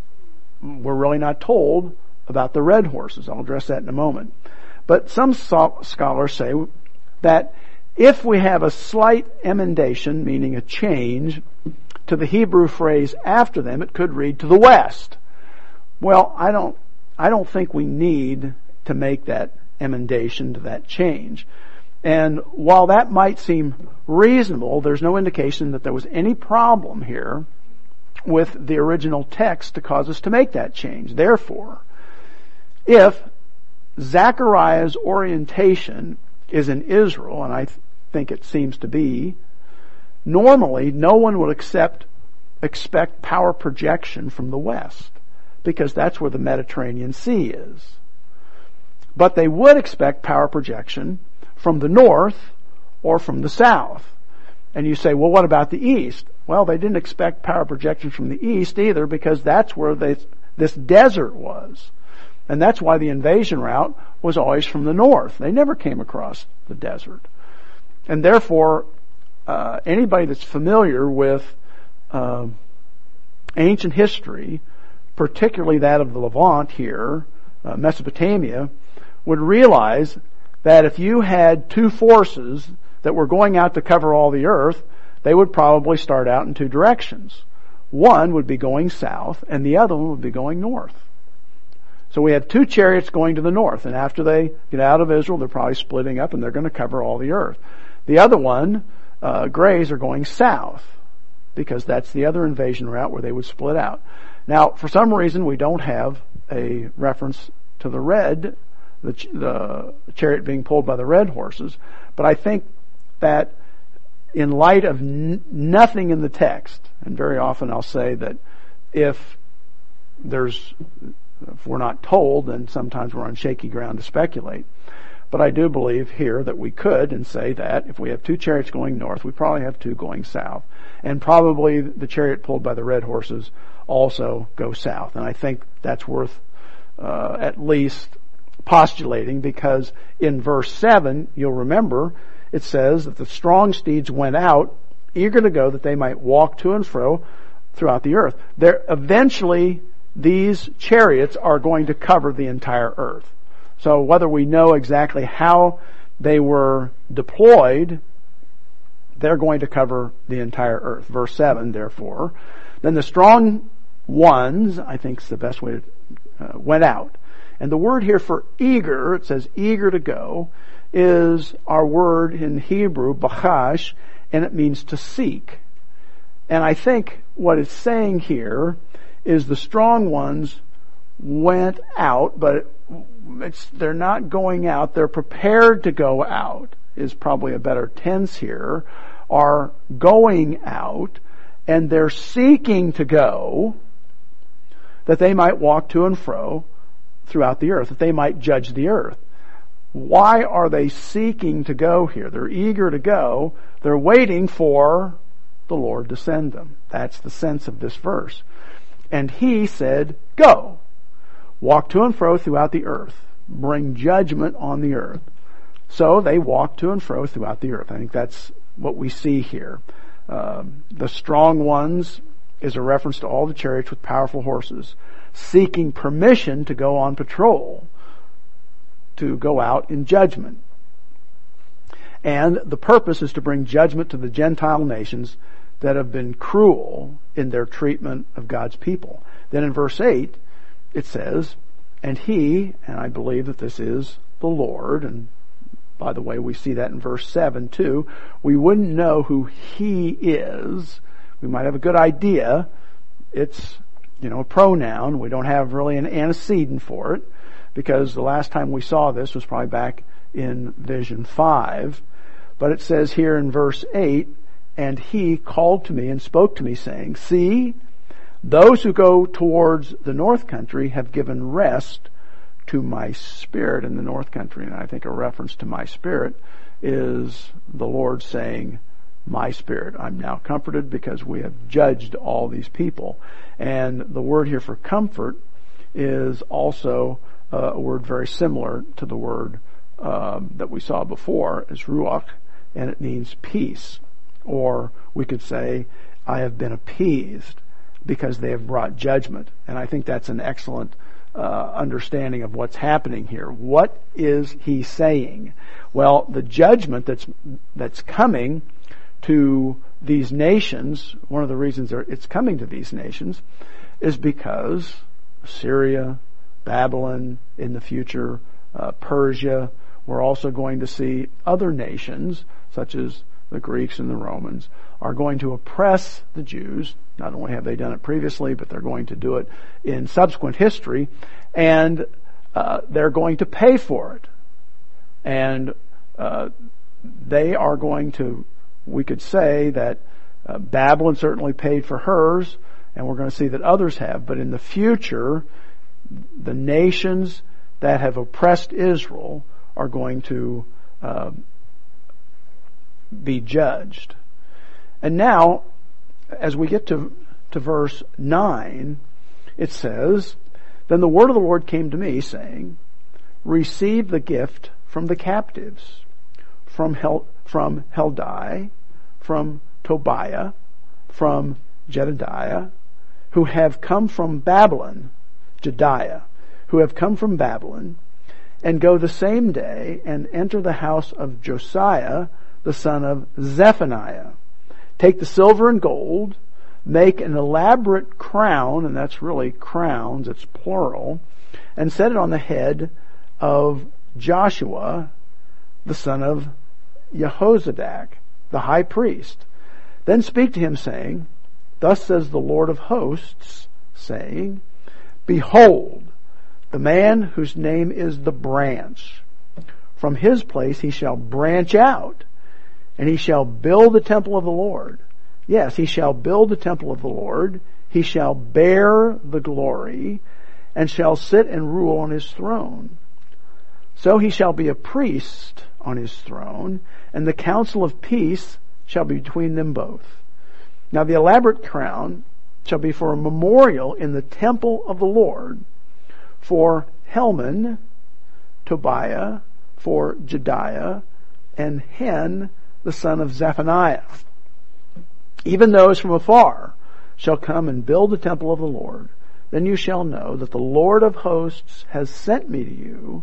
we're really not told about the red horses. I'll address that in a moment. But some scholars say that if we have a slight emendation, meaning a change to the Hebrew phrase after them, it could read to the west. Well, I don't, I don't think we need to make that emendation to that change. And while that might seem reasonable, there's no indication that there was any problem here with the original text to cause us to make that change. Therefore, if Zechariah's orientation is in Israel, and I think it seems to be, normally no one would accept, expect power projection from the west because that's where the Mediterranean Sea is. But they would expect power projection from the north or from the south. And you say, well, what about the east? Well, they didn't expect power projection from the east either because that's where they, this desert was. And that's why the invasion route was always from the north. They never came across the desert. And therefore, uh, anybody that's familiar with uh, ancient history, particularly that of the Levant here, uh, Mesopotamia, would realize that if you had two forces that were going out to cover all the earth, they would probably start out in two directions. One would be going south, and the other one would be going north. So we have two chariots going to the north, and after they get out of Israel, they're probably splitting up and they're going to cover all the earth. The other one uh, Greys are going south because that's the other invasion route where they would split out. Now, for some reason, we don't have a reference to the red, the, the chariot being pulled by the red horses, but I think that in light of n- nothing in the text, and very often I'll say that if there's, if we're not told, then sometimes we're on shaky ground to speculate. But I do believe here that we could and say that if we have two chariots going north, we probably have two going south. And probably the chariot pulled by the red horses also go south. And I think that's worth uh, at least postulating because in verse 7, you'll remember, it says that the strong steeds went out eager to go that they might walk to and fro throughout the earth. There, eventually, these chariots are going to cover the entire earth. So whether we know exactly how they were deployed, they're going to cover the entire earth. Verse 7, therefore. Then the strong ones, I think is the best way to, uh, went out. And the word here for eager, it says eager to go, is our word in Hebrew, bachash, and it means to seek. And I think what it's saying here is the strong ones went out, but they're not going out, they're prepared to go out is probably a better tense here, are going out and they're seeking to go that they might walk to and fro throughout the earth, that they might judge the earth. Why are they seeking to go here? They're eager to go. They're waiting for the Lord to send them. That's the sense of this verse. And he said, go. Walk to and fro throughout the earth. Bring judgment on the earth. So they walk to and fro throughout the earth. I think that's what we see here. Um, the strong ones is a reference to all the chariots with powerful horses, seeking permission to go on patrol, to go out in judgment. And the purpose is to bring judgment to the Gentile nations that have been cruel in their treatment of God's people. Then in verse 8, it says, and he, and I believe that this is the Lord, and by the way, we see that in verse 7 too. We wouldn't know who He is. We might have a good idea. It's, you know, a pronoun. We don't have really an antecedent for it because the last time we saw this was probably back in vision 5. But it says here in verse 8, and he called to me and spoke to me saying, see, those who go towards the north country have given rest to my spirit in the north country. And I think a reference to my spirit is the Lord saying, my spirit. I'm now comforted because we have judged all these people. And the word here for comfort is also uh, a word very similar to the word um, that we saw before is ruach, and it means peace. Or we could say, I have been appeased because they have brought judgment. And I think that's an excellent uh, understanding of what's happening here. What is he saying? Well, the judgment that's that's coming to these nations. One of the reasons it's coming to these nations is because Syria, Babylon, in the future, uh, Persia. We're also going to see other nations such as the Greeks and the Romans are going to oppress the Jews. Not only have they done it previously, but they're going to do it in subsequent history, and uh, they're going to pay for it. And uh, they are going to, we could say that uh, Babylon certainly paid for hers, and we're going to see that others have. But in the future, the nations that have oppressed Israel are going to uh, be judged. And now, as we get to, to verse 9, it says, Then the word of the Lord came to me, saying, Receive the gift from the captives, from, from Heldai, from Tobiah, from Jedediah, who have come from Babylon, Jedaiah, who have come from Babylon, and go the same day and enter the house of Josiah, the son of Zephaniah. Take the silver and gold, make an elaborate crown, and that's really crowns, it's plural, and set it on the head of Joshua, the son of Jehozadak, the high priest. Then speak to him saying, Thus says the Lord of hosts, saying, Behold, the man whose name is the branch. From his place he shall branch out and he shall build the temple of the Lord. Yes, he shall build the temple of the Lord. He shall bear the glory and shall sit and rule on his throne. So he shall be a priest on his throne and the council of peace shall be between them both. Now the elaborate crown shall be for a memorial in the temple of the Lord for Helman, Tobiah, for Jedaiah, and Hen, the son of Zephaniah. Even those from afar shall come and build the temple of the Lord. Then you shall know that the Lord of hosts has sent me to you,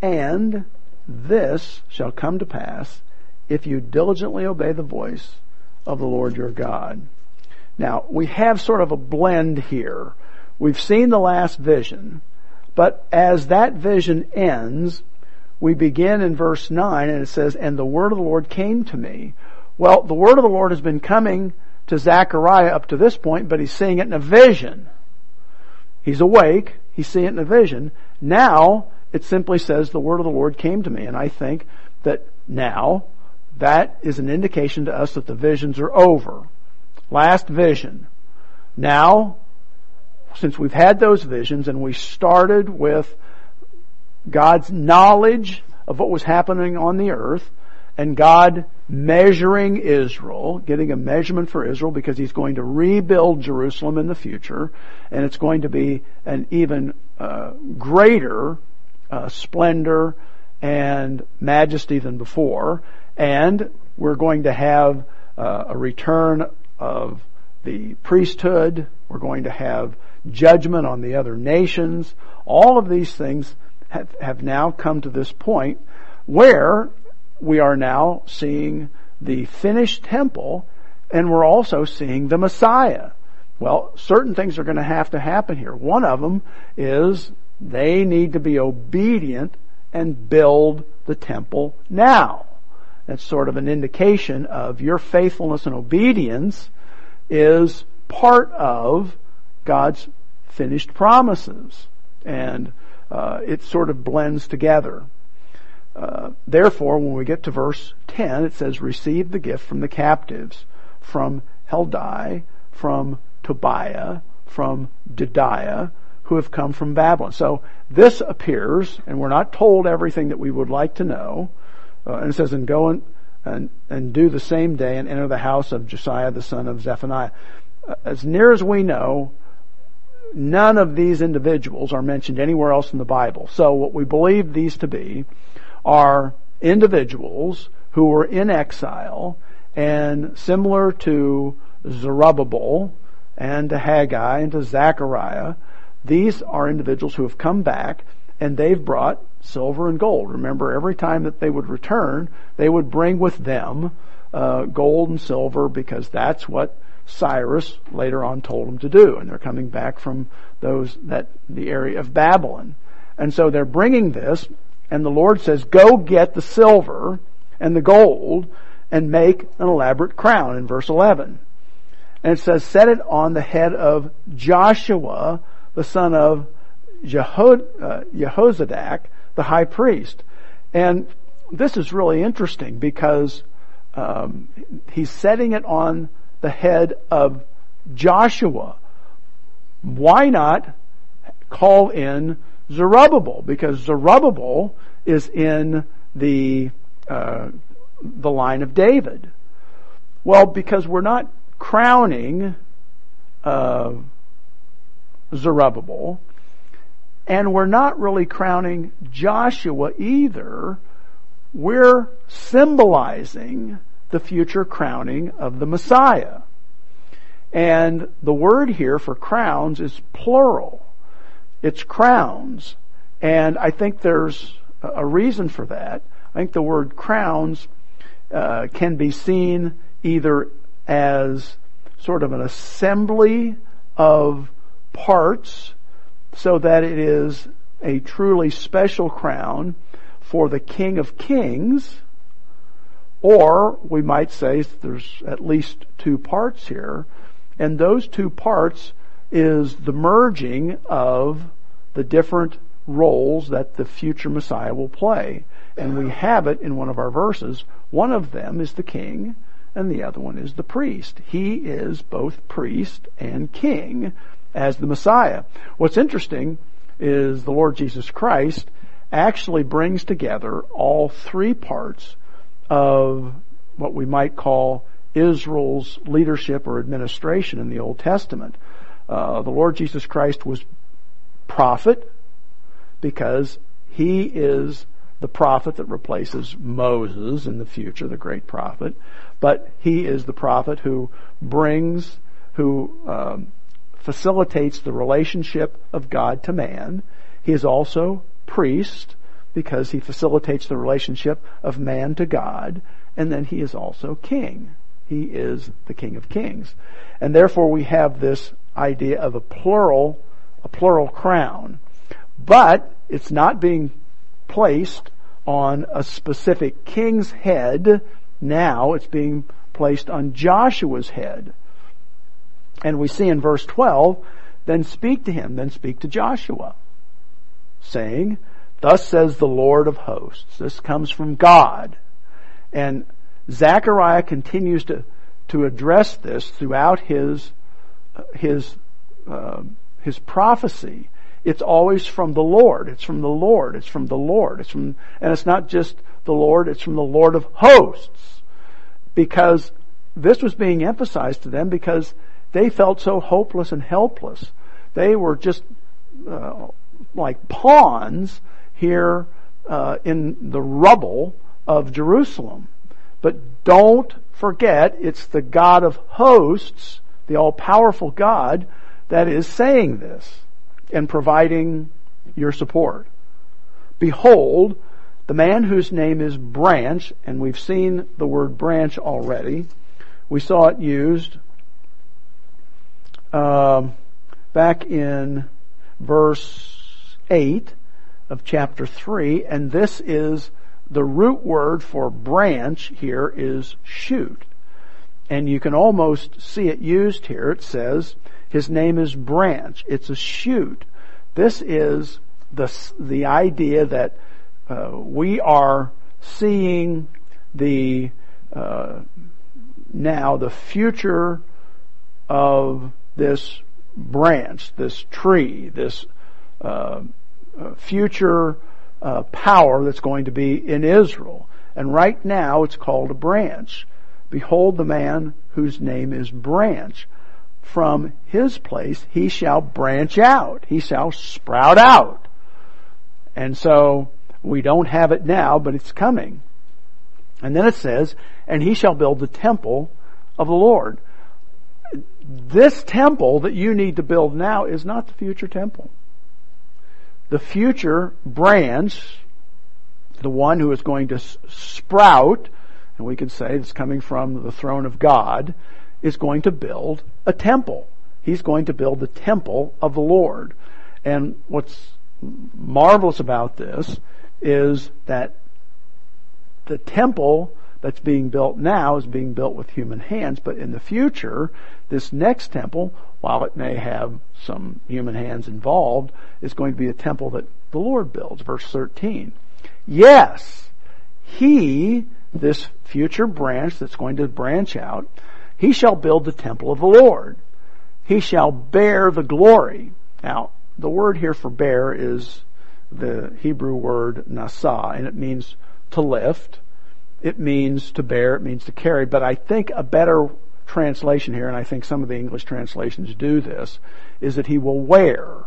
and this shall come to pass if you diligently obey the voice of the Lord your God. Now, we have sort of a blend here. We've seen the last vision, but as that vision ends, we begin in verse 9 and it says, and the word of the Lord came to me. Well, the word of the Lord has been coming to Zechariah up to this point, but he's seeing it in a vision. He's awake. He's seeing it in a vision. Now, it simply says the word of the Lord came to me. And I think that now, that is an indication to us that the visions are over. Last vision. Now, since we've had those visions and we started with God's knowledge of what was happening on the earth and God measuring Israel, getting a measurement for Israel because he's going to rebuild Jerusalem in the future and it's going to be an even uh, greater uh, splendor and majesty than before and we're going to have uh, a return of the priesthood. We're going to have judgment on the other nations. All of these things have, have now come to this point where we are now seeing the finished temple and we're also seeing the Messiah. Well, certain things are going to have to happen here. One of them is they need to be obedient and build the temple now. That's sort of an indication of your faithfulness and obedience is part of God's finished promises. And uh, it sort of blends together. Uh, therefore, when we get to verse 10, it says, receive the gift from the captives, from Heldai, from Tobiah, from Jedaiah, who have come from Babylon. So this appears, and we're not told everything that we would like to know, uh, and it says, and go and, and, and do the same day and enter the house of Josiah the son of Zephaniah. Uh, as near as we know, none of these individuals are mentioned anywhere else in the Bible. So what we believe these to be are individuals who were in exile and similar to Zerubbabel and to Haggai and to Zechariah, these are individuals who have come back and they've brought silver and gold. Remember, every time that they would return, they would bring with them uh, gold and silver because that's what Cyrus later on told them to do. And they're coming back from those that the area of Babylon, and so they're bringing this. And the Lord says, "Go get the silver and the gold and make an elaborate crown." In verse eleven, and it says, "Set it on the head of Joshua, the son of Jehod, uh, Jehozadak, the high priest. And this is really interesting because um, he's setting it on the head of Joshua. Why not call in Zerubbabel? Because Zerubbabel is in the uh, the line of David. Well, because we're not crowning uh, Zerubbabel, and we're not really crowning Joshua either. We're symbolizing the future crowning of the Messiah. And the word here for crowns is plural. It's crowns. And I think there's a reason for that. I think the word crowns uh, can be seen either as sort of an assembly of parts so that it is a truly special crown for the King of Kings, or we might say there's at least two parts here, and those two parts is the merging of the different roles that the future Messiah will play. And we have it in one of our verses. One of them is the king, and the other one is the priest. He is both priest and king as the Messiah. What's interesting is the Lord Jesus Christ actually brings together all three parts of what we might call Israel's leadership or administration in the Old Testament. Uh, the Lord Jesus Christ was prophet because he is the prophet that replaces Moses in the future, the great prophet. But he is the prophet who brings, who um, facilitates the relationship of God to man. He is also priest because he facilitates the relationship of man to God. And then he is also king. He is the King of Kings. And therefore we have this idea of a plural, a plural crown. But it's not being placed on a specific king's head now. It's being placed on Joshua's head. And we see in verse 12, then speak to him, then speak to Joshua, saying, Thus says the Lord of hosts. This comes from God. And Zechariah continues to, to address this throughout his, his, uh, his prophecy. it's always from the Lord. It's from the Lord. It's from the Lord. It's from, and it's not just the Lord, it's from the Lord of hosts. Because this was being emphasized to them because they felt so hopeless and helpless. They were just uh, like pawns here uh, in the rubble of Jerusalem. But don't forget, it's the God of hosts, the all-powerful God, that is saying this and providing your support. Behold, the man whose name is Branch, and we've seen the word branch already. We saw it used uh, back in verse 8 of chapter 3, and this is the root word for branch here is shoot. And you can almost see it used here. It says, his name is branch. It's a shoot. This is the, the idea that uh, we are seeing the uh, now the future of this branch, this tree, this uh, uh, future uh, power that's going to be in Israel. And right now it's called a branch. Behold the man whose name is branch. From his place he shall branch out. He shall sprout out. And so we don't have it now, but it's coming. And then it says, and he shall build the temple of the Lord. This temple that you need to build now is not the future temple the future branch, the one who is going to sprout, and we can say it's coming from the throne of God, is going to build a temple. He's going to build the temple of the Lord. And what's marvelous about this is that the temple that's being built now is being built with human hands, but in the future, this next temple while it may have some human hands involved, is going to be a temple that the Lord builds. Verse 13. Yes, He, this future branch that's going to branch out, He shall build the temple of the Lord. He shall bear the glory. Now, the word here for bear is the Hebrew word nasa, and it means to lift. It means to bear, it means to carry, but I think a better translation here, and I think some of the English translations do this, is that he will wear.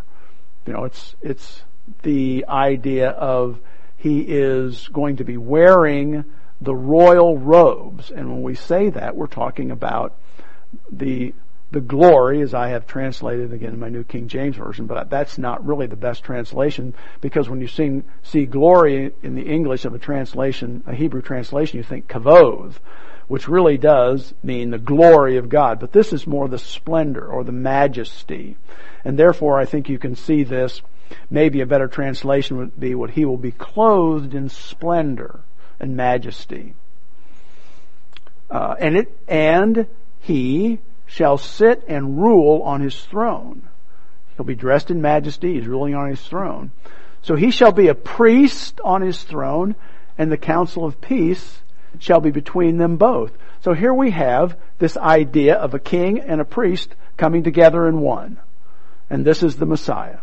You know, it's, it's the idea of he is going to be wearing the royal robes. And when we say that, we're talking about the the glory, as I have translated again in my New King James Version, but that's not really the best translation because when you see, see glory in the English of a translation, a Hebrew translation, you think kavod, which really does mean the glory of God. But this is more the splendor or the majesty. And therefore I think you can see this. Maybe a better translation would be what he will be clothed in splendor and majesty. Uh, and it, and he shall sit and rule on his throne. He'll be dressed in majesty. He's ruling on his throne. So he shall be a priest on his throne and the council of peace shall be between them both. So here we have this idea of a king and a priest coming together in one. And this is the Messiah.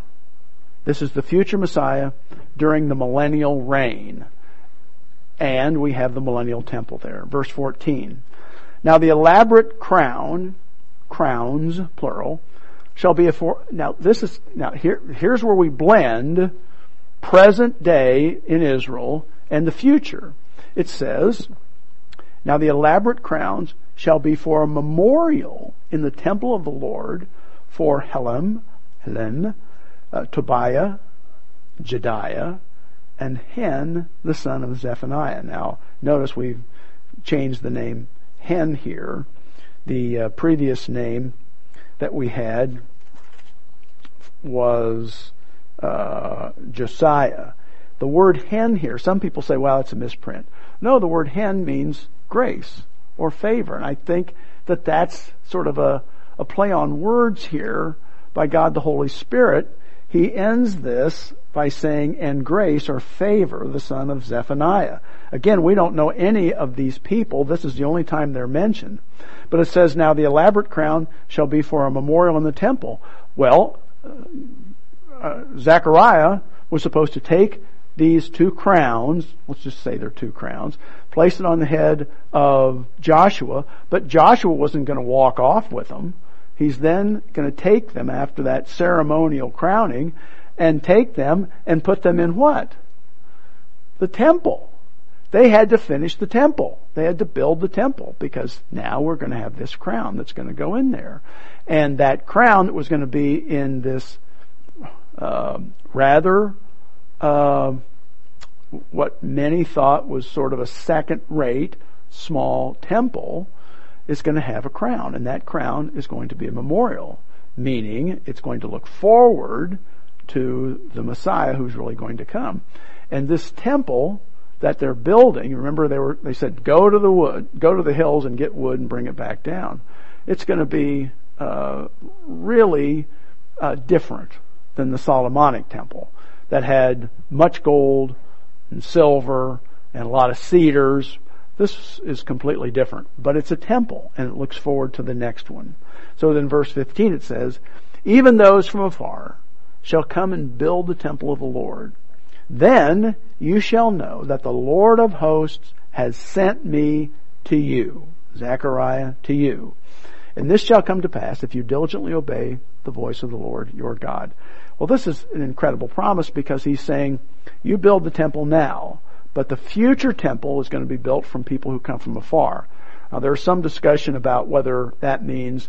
This is the future Messiah during the millennial reign. And we have the millennial temple there. Verse 14. Now the elaborate crown, crowns, plural, shall be for, now this is, now here, here's where we blend present day in Israel and the future. It says, now the elaborate crowns shall be for a memorial in the temple of the Lord for Helam, Helem, uh, Tobiah, Jedaiah, and Hen, the son of Zephaniah. Now, notice we've changed the name Hen here. The uh, previous name that we had was uh, Josiah. The word hen here, some people say, well, it's a misprint. No, the word hen means grace or favor. And I think that that's sort of a, a play on words here by God the Holy Spirit. He ends this by saying, and grace or favor, the son of Zephaniah. Again, we don't know any of these people. This is the only time they're mentioned. But it says, now the elaborate crown shall be for a memorial in the temple. Well, uh, Zechariah was supposed to take these two crowns, let's just say they're two crowns, place it on the head of Joshua, but Joshua wasn't going to walk off with them. He's then going to take them after that ceremonial crowning and take them and put them in what? The temple. They had to finish the temple. They had to build the temple because now we're going to have this crown that's going to go in there. And that crown that was going to be in this uh, rather uh, what many thought was sort of a second rate small temple is going to have a crown and that crown is going to be a memorial meaning it's going to look forward to the Messiah who's really going to come and this temple that they're building remember they were they said go to the wood go to the hills and get wood and bring it back down it's going to be uh, really uh, different than the Solomonic temple that had much gold and silver and a lot of cedars. This is completely different, but it's a temple and it looks forward to the next one. So then verse 15 it says, even those from afar shall come and build the temple of the Lord. Then you shall know that the Lord of hosts has sent me to you. Zechariah to you. And this shall come to pass if you diligently obey the voice of the Lord your God. Well, this is an incredible promise because he's saying, you build the temple now, but the future temple is going to be built from people who come from afar. Now, there's some discussion about whether that means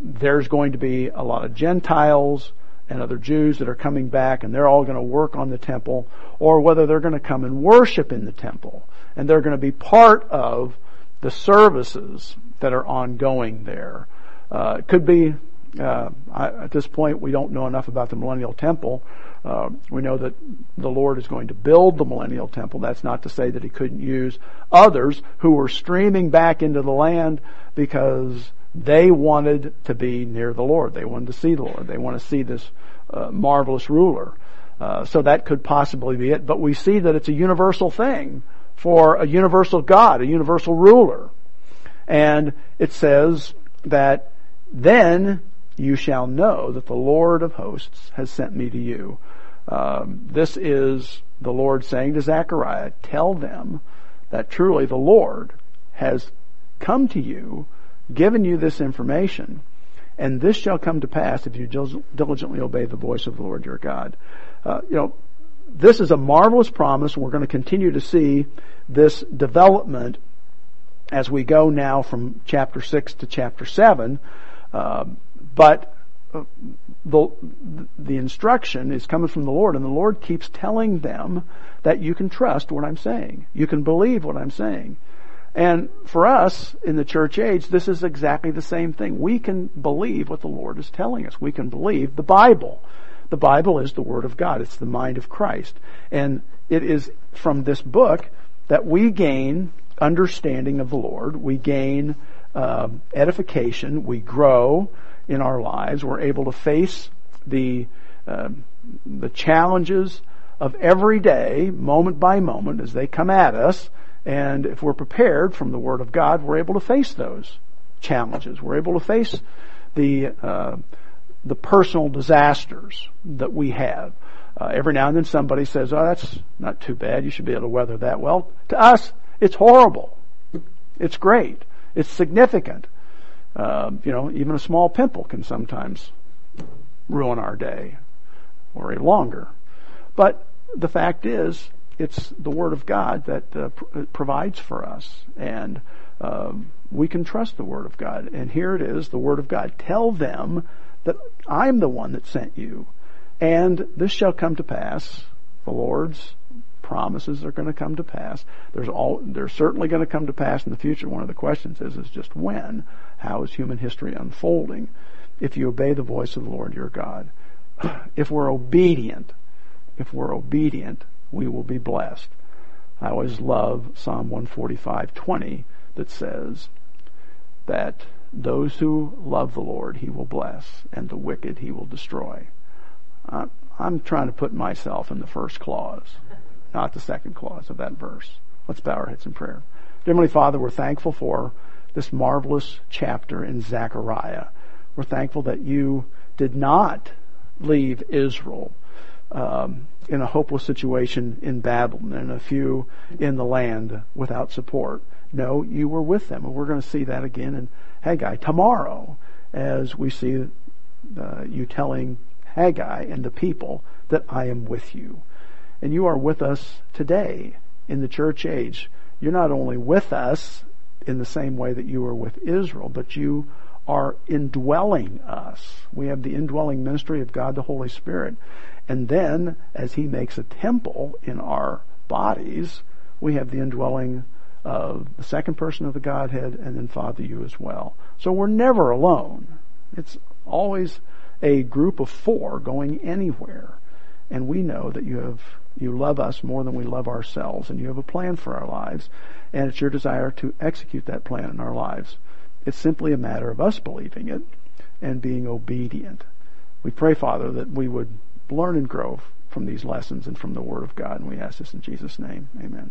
there's going to be a lot of Gentiles and other Jews that are coming back and they're all going to work on the temple, or whether they're going to come and worship in the temple and they're going to be part of the services that are ongoing there. Uh, it could be uh, I, at this point, we don't know enough about the millennial temple. Uh, we know that the Lord is going to build the millennial temple. That's not to say that He couldn't use others who were streaming back into the land because they wanted to be near the Lord. They wanted to see the Lord. They want to see this uh, marvelous ruler. Uh, so that could possibly be it. But we see that it's a universal thing for a universal God, a universal ruler. And it says that then you shall know that the Lord of hosts has sent me to you. Um, this is the Lord saying to Zechariah, tell them that truly the Lord has come to you, given you this information, and this shall come to pass if you diligently obey the voice of the Lord your God. Uh, you know, this is a marvelous promise. We're going to continue to see this development as we go now from chapter 6 to chapter 7. Um, but uh, the, the instruction is coming from the Lord, and the Lord keeps telling them that you can trust what I'm saying. You can believe what I'm saying. And for us in the church age, this is exactly the same thing. We can believe what the Lord is telling us. We can believe the Bible. The Bible is the Word of God. It's the mind of Christ. And it is from this book that we gain understanding of the Lord. We gain uh, edification. We grow in our lives. We're able to face the uh, the challenges of every day, moment by moment, as they come at us. And if we're prepared from the Word of God, we're able to face those challenges. We're able to face the uh, the personal disasters that we have. Uh, every now and then somebody says, "Oh, that's not too bad. You should be able to weather that." Well, to us, it's horrible. It's great. It's significant. Uh, you know, even a small pimple can sometimes ruin our day or a longer. But the fact is, it's the Word of God that uh, pr- provides for us, and um, we can trust the Word of God. And here it is, the Word of God. Tell them that I'm the one that sent you, and this shall come to pass. The Lord's promises are going to come to pass. There's all, they're certainly going to come to pass in the future. One of the questions is, is just when? How is human history unfolding? If you obey the voice of the Lord your God. (clears throat) If we're obedient, if we're obedient, we will be blessed. I always love Psalm 145:20 that says that those who love the Lord he will bless, and the wicked he will destroy. I'm trying to put myself in the first clause not the second clause of that verse. Let's bow our heads in prayer. Dear Heavenly Father, we're thankful for this marvelous chapter in Zechariah. We're thankful that you did not leave Israel um, in a hopeless situation in Babylon and a few in the land without support. No, you were with them. And we're going to see that again in Haggai tomorrow as we see uh, you telling Haggai and the people that I am with you. And you are with us today in the church age. You're not only with us in the same way that you were with Israel, but you are indwelling us. We have the indwelling ministry of God the Holy Spirit. And then, as He makes a temple in our bodies, we have the indwelling of the second person of the Godhead and then Father you as well. So we're never alone. It's always a group of four going anywhere. And we know that you have you love us more than we love ourselves and you have a plan for our lives and it's your desire to execute that plan in our lives. It's simply a matter of us believing it and being obedient. We pray, Father, that we would learn and grow from these lessons and from the Word of God, and we ask this in Jesus' name. Amen.